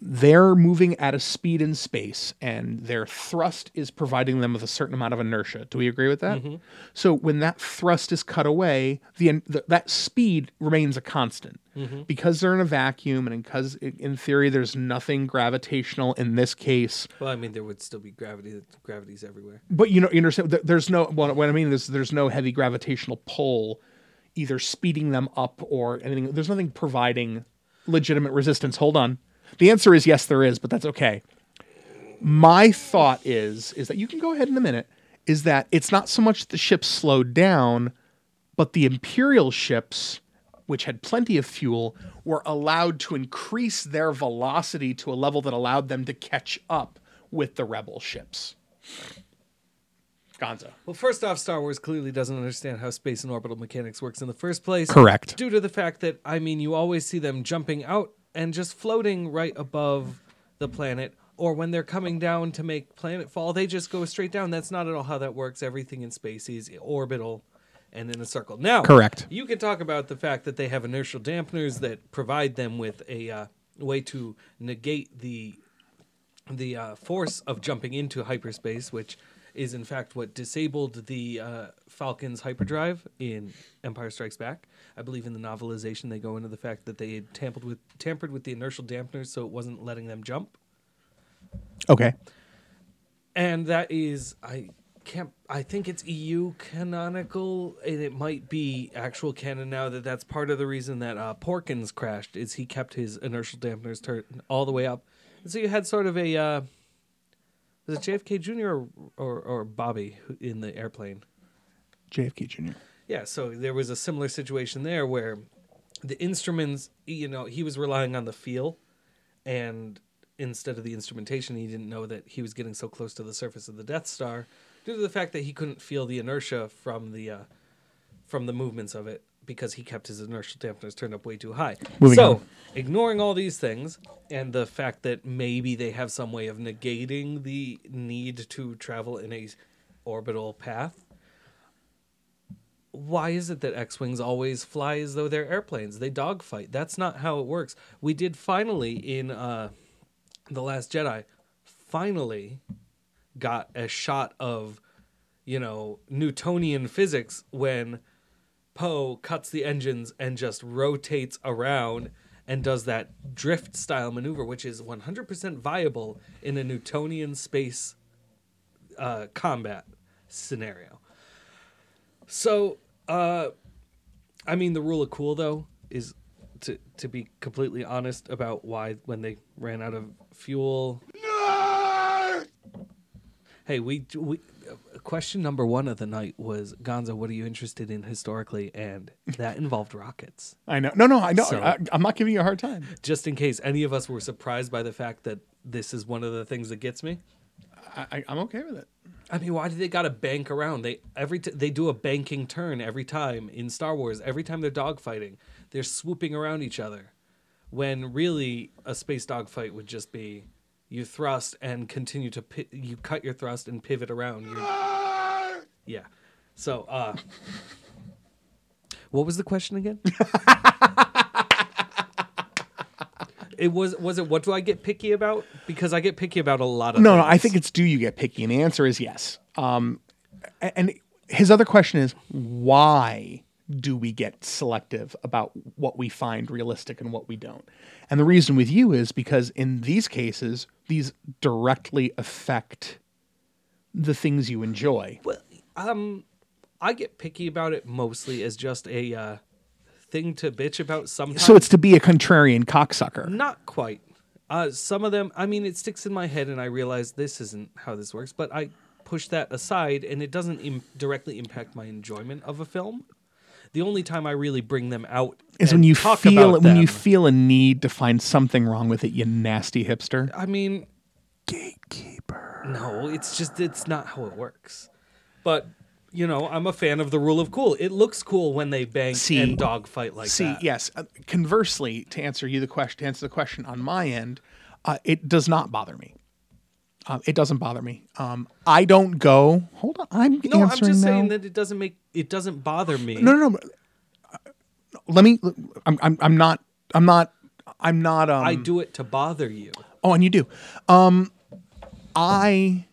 they're moving at a speed in space and their thrust is providing them with a certain amount of inertia. Do we agree with that? Mm-hmm. So when that thrust is cut away, the, the that speed remains a constant. Mm-hmm. Because they're in a vacuum and because in theory there's nothing gravitational in this case, Well, I mean, there would still be gravity. Gravity's everywhere. but you know, you understand. There's no. Well, what I mean is, there's no heavy gravitational pull, either speeding them up or anything. There's nothing providing legitimate resistance. Hold on. The answer is yes, there is, but that's okay. My thought is is that you can go ahead in a minute. Is that it's not so much the ships slowed down, but the imperial ships, which had plenty of fuel, were allowed to increase their velocity to a level that allowed them to catch up with the rebel ships. Gonzo. Well, first off, Star Wars clearly doesn't understand how space and orbital mechanics works in the first place. Correct. Due to the fact that, I mean, you always see them jumping out and just floating right above the planet, or when they're coming down to make planet fall, they just go straight down. That's not at all how that works. Everything in space is orbital and in a circle. Now, Correct. You can talk about the fact that they have inertial dampeners that provide them with a uh, way to negate the the uh, force of jumping into hyperspace, which is in fact what disabled the uh, Falcon's hyperdrive in Empire Strikes Back. I believe in the novelization they go into the fact that they had tampered with tampered with the inertial dampeners, so it wasn't letting them jump. Okay. And that is, I can't. I think it's EU canonical, and it might be actual canon now. That that's part of the reason that uh, Porkins crashed is he kept his inertial dampeners turned all the way up, and so you had sort of a uh, was it JFK Jr. or or, or Bobby who- in the airplane? JFK Jr. Yeah, so there was a similar situation there where the instruments, you know, he was relying on the feel, and instead of the instrumentation, he didn't know that he was getting so close to the surface of the Death Star due to the fact that he couldn't feel the inertia from the uh, from the movements of it because he kept his inertial dampeners turned up way too high. Moving so, on. ignoring all these things and the fact that maybe they have some way of negating the need to travel in a orbital path, why is it that X-wings always fly as though they're airplanes? They dogfight. That's not how it works. We did finally in uh, the Last Jedi, finally got a shot of, you know, Newtonian physics when Poe cuts the engines and just rotates around and does that drift style maneuver, which is 100% viable in a Newtonian space uh, combat scenario. So, uh, I mean, the rule of cool though is to to be completely honest about why when they ran out of fuel. Hey, we we question number one of the night was Gonzo. What are you interested in historically? And that involved rockets. I know. No, no, I know. So- I, I'm not giving you a hard time. Just in case any of us were surprised by the fact that this is one of the things that gets me. I, I'm okay with it. I mean, why do they got to bank around? They every t- they do a banking turn every time in Star Wars. Every time they're dogfighting, they're swooping around each other. When really a space dogfight would just be you thrust and continue to pi- you cut your thrust and pivot around. You're, yeah. So, uh, what was the question again? it was was it what do I get picky about? Because I get picky about a lot of No, no, I think it's do you get picky? And the answer is yes. Um, and his other question is why do we get selective about what we find realistic and what we don't? And the reason with you is because in these cases, these directly affect the things you enjoy. Well, um, I get picky about it mostly as just a uh, thing to bitch about sometimes. So it's to be a contrarian cocksucker. not quite. Uh, some of them, I mean, it sticks in my head, and I realize this isn't how this works. But I push that aside, and it doesn't Im- directly impact my enjoyment of a film. The only time I really bring them out Is when you talk feel about when you feel a need to find something wrong with it, you nasty hipster. I mean, Gatekeeper. No, it's just it's not how it works. But you know, I'm a fan of the rule of cool. It looks cool when they bang See- and dogfight like See, that. See, yes. Uh, conversely, to answer you the question, to answer the question on my end, uh, it does not bother me. Um, it doesn't bother me. Um, I don't go. Hold on, I'm No, I'm just now. saying that it doesn't make it doesn't bother me. No, no, no. Uh, Let me. I'm. I'm. I'm not. I'm not. I'm not. Um, I do it to bother you. Oh, and you do. Um, I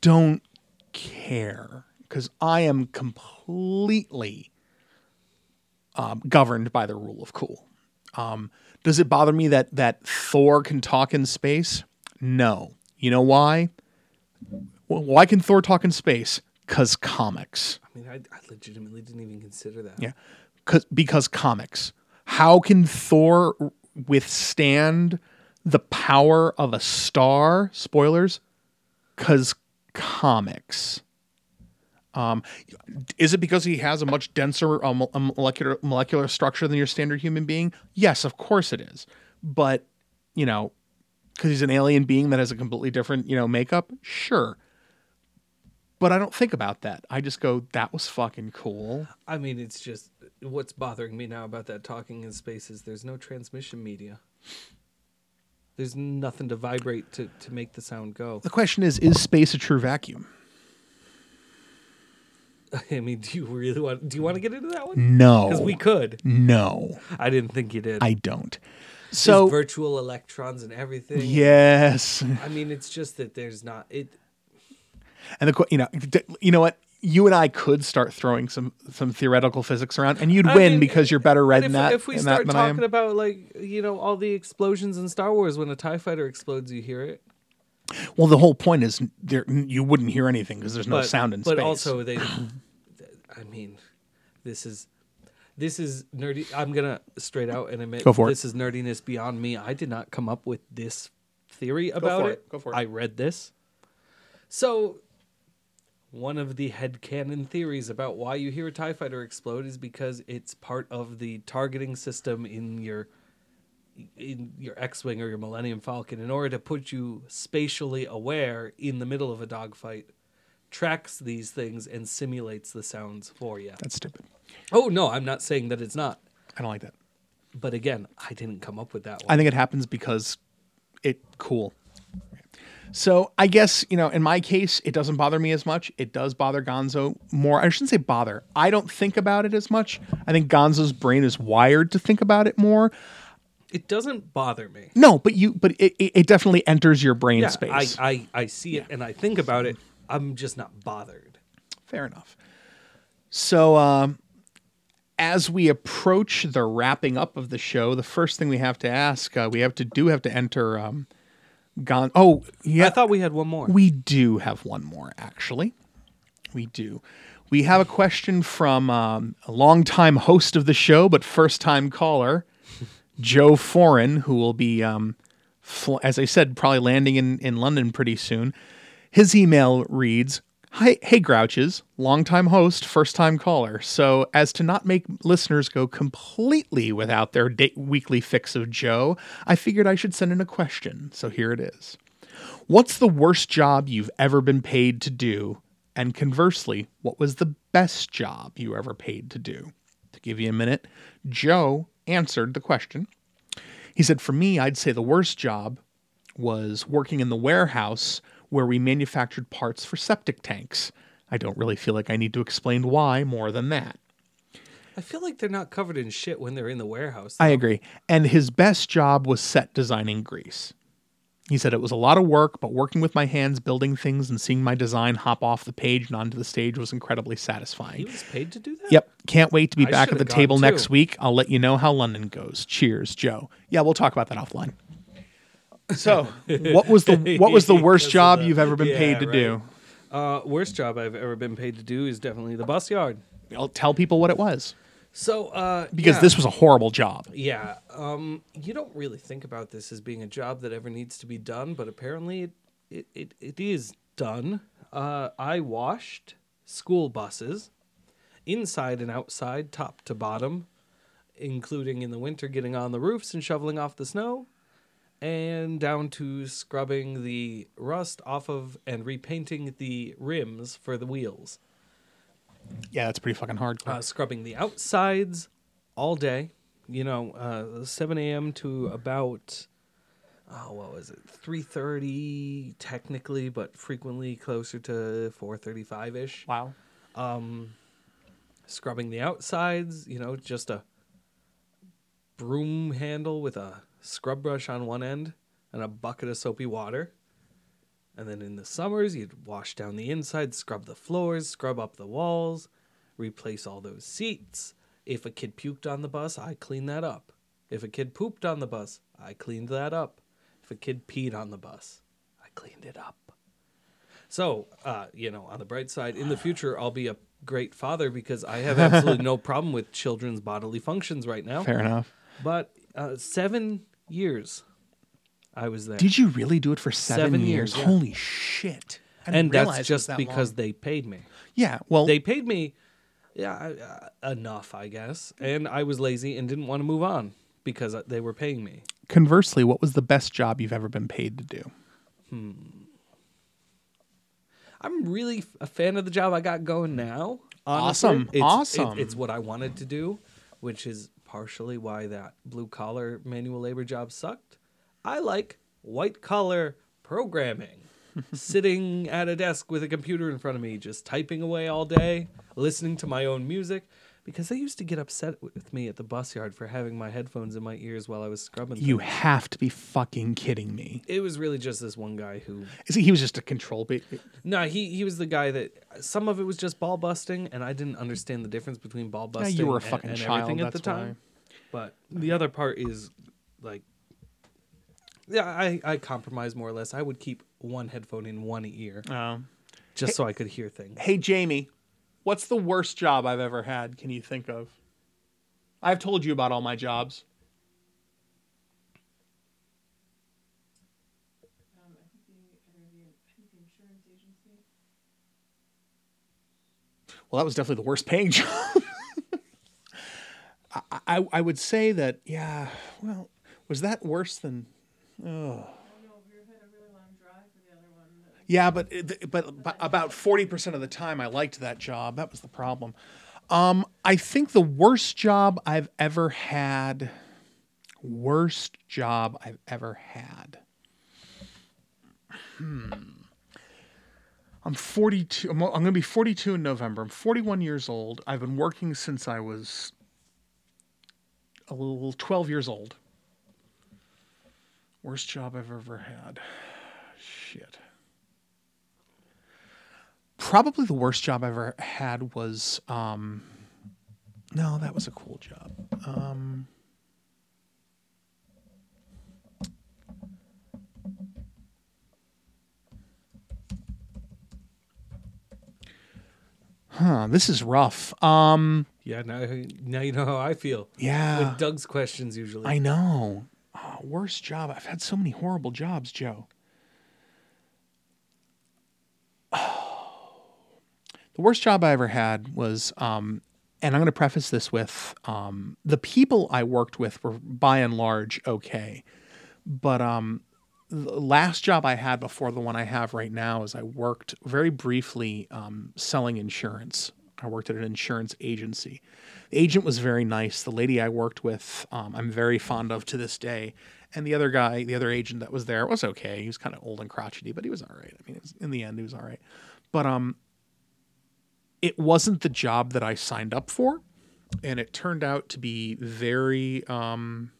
don't care because I am completely um, governed by the rule of cool. Um, does it bother me that that Thor can talk in space? No. You know why? Why can Thor talk in space? Cause comics. I mean, I, I legitimately didn't even consider that. Yeah. Cause, because comics. How can Thor withstand the power of a star? Spoilers. Because comics. Um, is it because he has a much denser a molecular molecular structure than your standard human being? Yes, of course it is. But you know, because he's an alien being that has a completely different you know makeup, sure. But I don't think about that. I just go, that was fucking cool. I mean, it's just what's bothering me now about that talking in space is there's no transmission media. There's nothing to vibrate to, to make the sound go. The question is, is space a true vacuum? I mean, do you really want? Do you want to get into that one? No. Because we could. No, I didn't think you did. I don't. There's So virtual electrons and everything. yes, I mean, it's just that there's not it. and the you know you know what you and I could start throwing some some theoretical physics around, and you'd I win mean, because you're better read if, in that, if we start than talking about like you know all the explosions in Star Wars, when a Tie Fighter explodes, you hear it. well, the whole point is there you wouldn't hear anything because there's no but, sound in but space. also they. I mean, this is this is nerdy. I'm gonna straight out and admit Go for it. this is nerdiness beyond me. I did not come up with this theory about for it. it. Go for it. I read this. So, one of the headcanon theories about why you hear a TIE fighter explode is because it's part of the targeting system in your in your X-wing or your Millennium Falcon in order to put you spatially aware in the middle of a dogfight tracks these things and simulates the sounds for you. That's stupid. Oh no, I'm not saying that it's not. I don't like that. But again, I didn't come up with that I think it happens because it cool. So I guess you know, in my case, it doesn't bother me as much. It does bother Gonzo more. I shouldn't say bother. I don't think about it as much. I think Gonzo's brain is wired to think about it more. It doesn't bother me. No, but you, but it, it, it definitely enters your brain Yeah, space. I, I, I see it and I think about it. I'm just not bothered. Fair enough. So, um, as we approach the wrapping up of the show, the first thing we have to ask, uh, we have to do have to enter. Um, Gon. Oh, yeah. I thought we had one more. We do have one more, actually. We do. We have a question from um, a longtime host of the show, but first time caller, Joe Foreign, who will be, um, fl- as I said, probably landing in, in London pretty soon. His email reads Hi, hey, Grouches, longtime host, first time caller. So, as to not make listeners go completely without their da- weekly fix of Joe, I figured I should send in a question. So, here it is What's the worst job you've ever been paid to do? And conversely, what was the best job you ever paid to do? To give you a minute, Joe answered the question. He said, For me, I'd say the worst job was working in the warehouse where we manufactured parts for septic tanks. I don't really feel like I need to explain why more than that. I feel like they're not covered in shit when they're in the warehouse. I agree. And his best job was set designing Grease. He said it was a lot of work, but working with my hands, building things, and seeing my design hop off the page and onto the stage was incredibly satisfying. He was paid to do that. Yep. Can't wait to be I back at the table gone next week. I'll let you know how London goes. Cheers, Joe. Yeah, we'll talk about that offline. So, what was the what was the worst job the- you've ever been Yeah, paid to right. do? Uh, worst job I've ever been paid to do is definitely the bus yard. I'll tell people what it was So, uh, because yeah. this was a horrible job. Yeah. Um, you don't really think about this as being a job that ever needs to be done, but apparently it it, it, it is done. Uh, I washed school buses inside and outside, top to bottom, including in the winter getting on the roofs and shoveling off the snow, and down to scrubbing the rust off of and repainting the rims for the wheels Yeah, that's pretty fucking hardcore. uh, scrubbing the outsides all day. You know, uh, 7 a.m. to about oh, what was it? 3:30 technically, but frequently closer to 4:35 ish. wow. Um, Scrubbing the outsides. You know, just a broom handle with a scrub brush on one end and a bucket of soapy water. And then in the summers, you'd wash down the inside, scrub the floors, scrub up the walls, replace all those seats. If a kid puked on the bus, I cleaned that up. If a kid pooped on the bus, I cleaned that up. If a kid peed on the bus, I cleaned it up. So, uh, you know, on the bright side, in the future, I'll be a great father because I have absolutely no problem with children's bodily functions right now. Fair enough. But uh, seven years I was there. Did you really do it for seven, Seven years? years, yeah. Holy shit! I didn't and realize that's was just that because long. they paid me. yeah. Well, They paid me, yeah, uh, enough, I guess. And I was lazy and didn't want to move on because uh, they were paying me. conversely, what was the best job you've ever been paid to do? I'm really f- a fan of the job I got going now. Awesome, honestly. It's, awesome. it- it's what I wanted to do, which is partially why that blue collar manual labor job sucked. I like white collar programming. Sitting at a desk with a computer in front of me, just typing away all day, listening to my own music. Because they used to get upset with me at the bus yard for having my headphones in my ears while I was scrubbing. You things. have to be fucking kidding me. It was really just this one guy who Is he, he was just a control bait. no, he he was the guy that some of it was just ball busting, and I didn't understand the difference between ball busting. you were a and- fucking and child, everything at the that's why. time. But the other part is like, yeah, I I compromise more or less. I would keep one headphone in one ear Oh. just so I could hear things. Hey Jamie, what's the worst job I've ever had? Can you think of? I've told you about all my jobs. Well, that was definitely the worst paying job. I, I, I would say that, yeah, well, was that worse than. Oh. Yeah, but but, but about forty percent of the time, I liked that job. That was the problem. Um, I think the worst job I've ever had. Worst job I've ever had. Hmm. I'm 42. I'm, I'm going to be 42 in November. I'm 41 years old. I've been working since I was a little 12 years old. Worst job I've ever had. Shit. Probably the worst job I ever had was um no, that was a cool job. Um Huh, this is rough. Um Yeah, now now you know how I feel yeah. with Doug's questions usually. I know. Oh, worst job. I've had so many horrible jobs, Joe. The worst job I ever had was, um, and I'm going to preface this with um, the people I worked with were by and large okay, but um, the last job I had before the one I have right now is I worked very briefly um, selling insurance. I worked at an insurance agency. The agent was very nice. The lady I worked with, um, I'm very fond of to this day. And the other guy, the other agent that was there, was okay. He was kind of old and crotchety, but he was all right. I mean, was, in the end, he was all right. But um, it wasn't the job that I signed up for, and it turned out to be very um,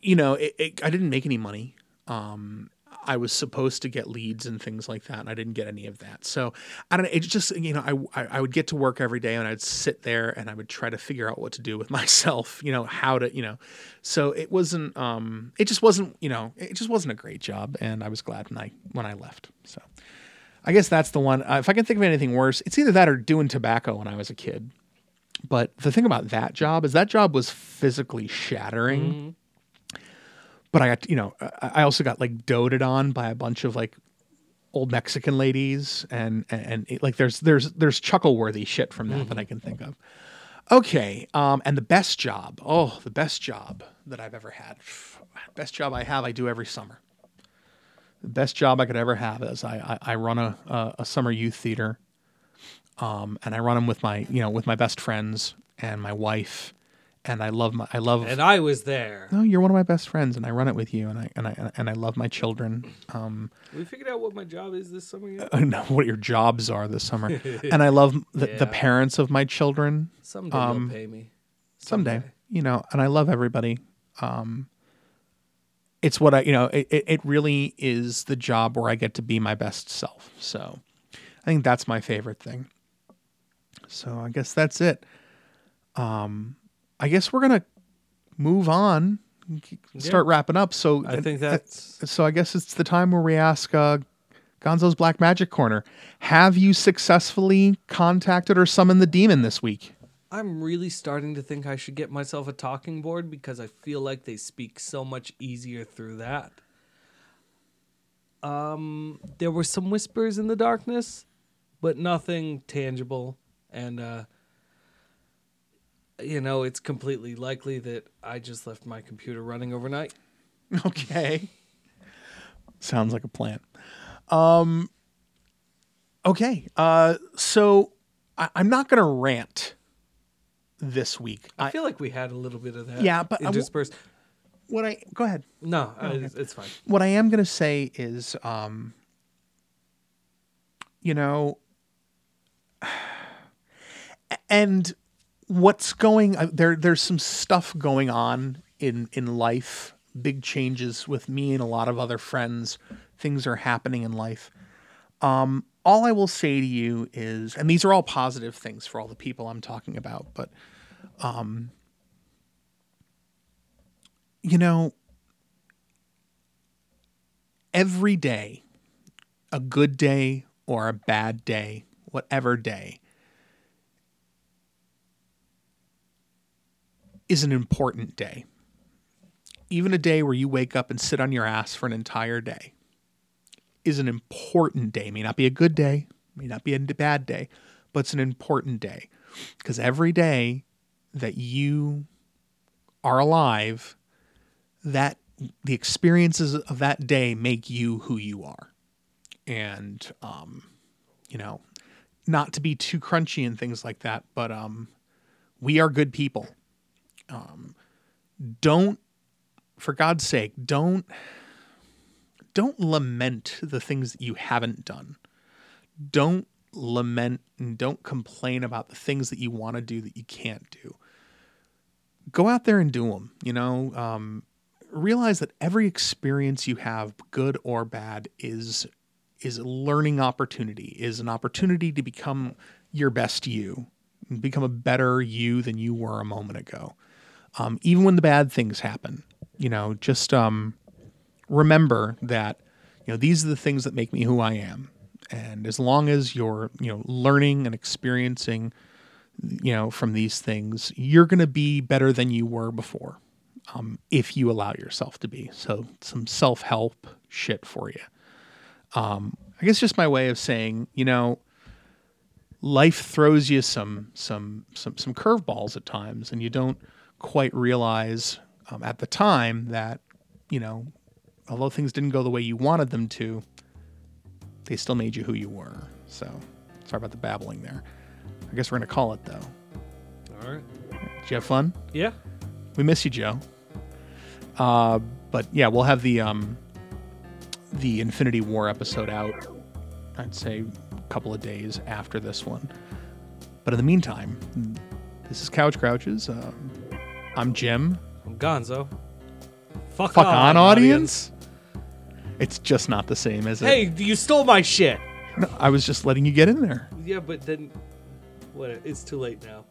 you know, it, it, I didn't make any money. Um, I was supposed to get leads and things like that, and I didn't get any of that. So I don't know. Just you know, I, I I would get to work every day, and I'd sit there and I would try to figure out what to do with myself. You know, how to you know. So it wasn't. Um, it just wasn't. You know, it just wasn't a great job, and I was glad when I when I left. So I guess that's the one. Uh, if I can think of anything worse, it's either that or doing tobacco when I was a kid. But the thing about that job is that job was physically shattering but I got you know I I also got like doted on by a bunch of like old Mexican ladies and and, and it- like there's there's there's chuckle worthy shit from that that I can think of. Okay, um, and the best job, oh, the best job that I've ever had, best job I have, I do every summer. The best job I could ever have is I I, I run a, a a summer youth theater, um, and I run them with my you know with my best friends and my wife, and I love my I love And I was there. no, you're one of my best friends, and I run it with you, and I and I and I love my children. Um, We figured out what my job is this summer yet? I know what your jobs are this summer, and I love the, the parents of my children. Someday um, they'll pay me. Someday, you know, and I love everybody. Um, it's what I, you know, it, it, really is the job where I get to be my best self. So, I think that's my favorite thing. So I guess that's it. Um, I guess we're gonna move on, start wrapping up. So I think uh, that's so I guess it's the time where we ask uh, Gonzo's Black Magic Corner: Have you successfully contacted or summoned the demon this week? I'm really starting to think I should get myself a talking board because I feel like they speak so much easier through that. Um, there were some whispers in the darkness, but nothing tangible, and uh, you know it's completely likely that I just left my computer running overnight. Okay. Sounds like a plan. Um okay. Uh so I, I'm not gonna rant this week. I I, feel like we had a little bit of that. Yeah, but I interspersed. what I go ahead. no, uh, it's, it's fine. What I am gonna say is um you know and what's going uh, there there's some stuff going on in in life big changes with me and a lot of other friends things are happening in life um all i will say to you is and these are all positive things for all the people i'm talking about but um you know every day a good day or a bad day whatever day is an important day. Even a day where you wake up and sit on your ass for an entire day is an important day. May not be a good day, may not be a bad day, but it's an important day. Because every day that you are alive, that the experiences of that day make you who you are. And um, you know, not to be too crunchy and things like that, but um we are good people. Don't for god's sake don't don't lament the things that you haven't done. Don't lament and don't complain about the things that you want to do that you can't do go out there and do them you know? Um, realize that every experience you have good or bad is is a learning opportunity is an opportunity to become your best you become a better you than you were a moment ago. Um, even when the bad things happen you know just um, remember that you know these are the things that make me who i am. And as long as you're you know learning and experiencing you know from these things you're going to be better than you were before um, if you allow yourself to be so some self-help shit for you um, I guess just my way of saying, you know, life throws you some some some some curveballs at times, and you don't quite realize um, at the time that you know, although things didn't go the way you wanted them to, they still made you who you were. So sorry about the babbling there. I guess we're gonna call it though. All right. Did you have fun? Yeah. We miss you, Joe. Uh, but yeah, we'll have the um, the Infinity War episode out. I'd say a couple of days after this one. But in the meantime, this is Couch Grouches. Um, I'm Jim. I'm Gonzo. Fuck, Fuck on, audience. It's just not the same, is it? Hey, you stole my shit. No, I was just letting you get in there. Yeah, but then, what? It's too late now.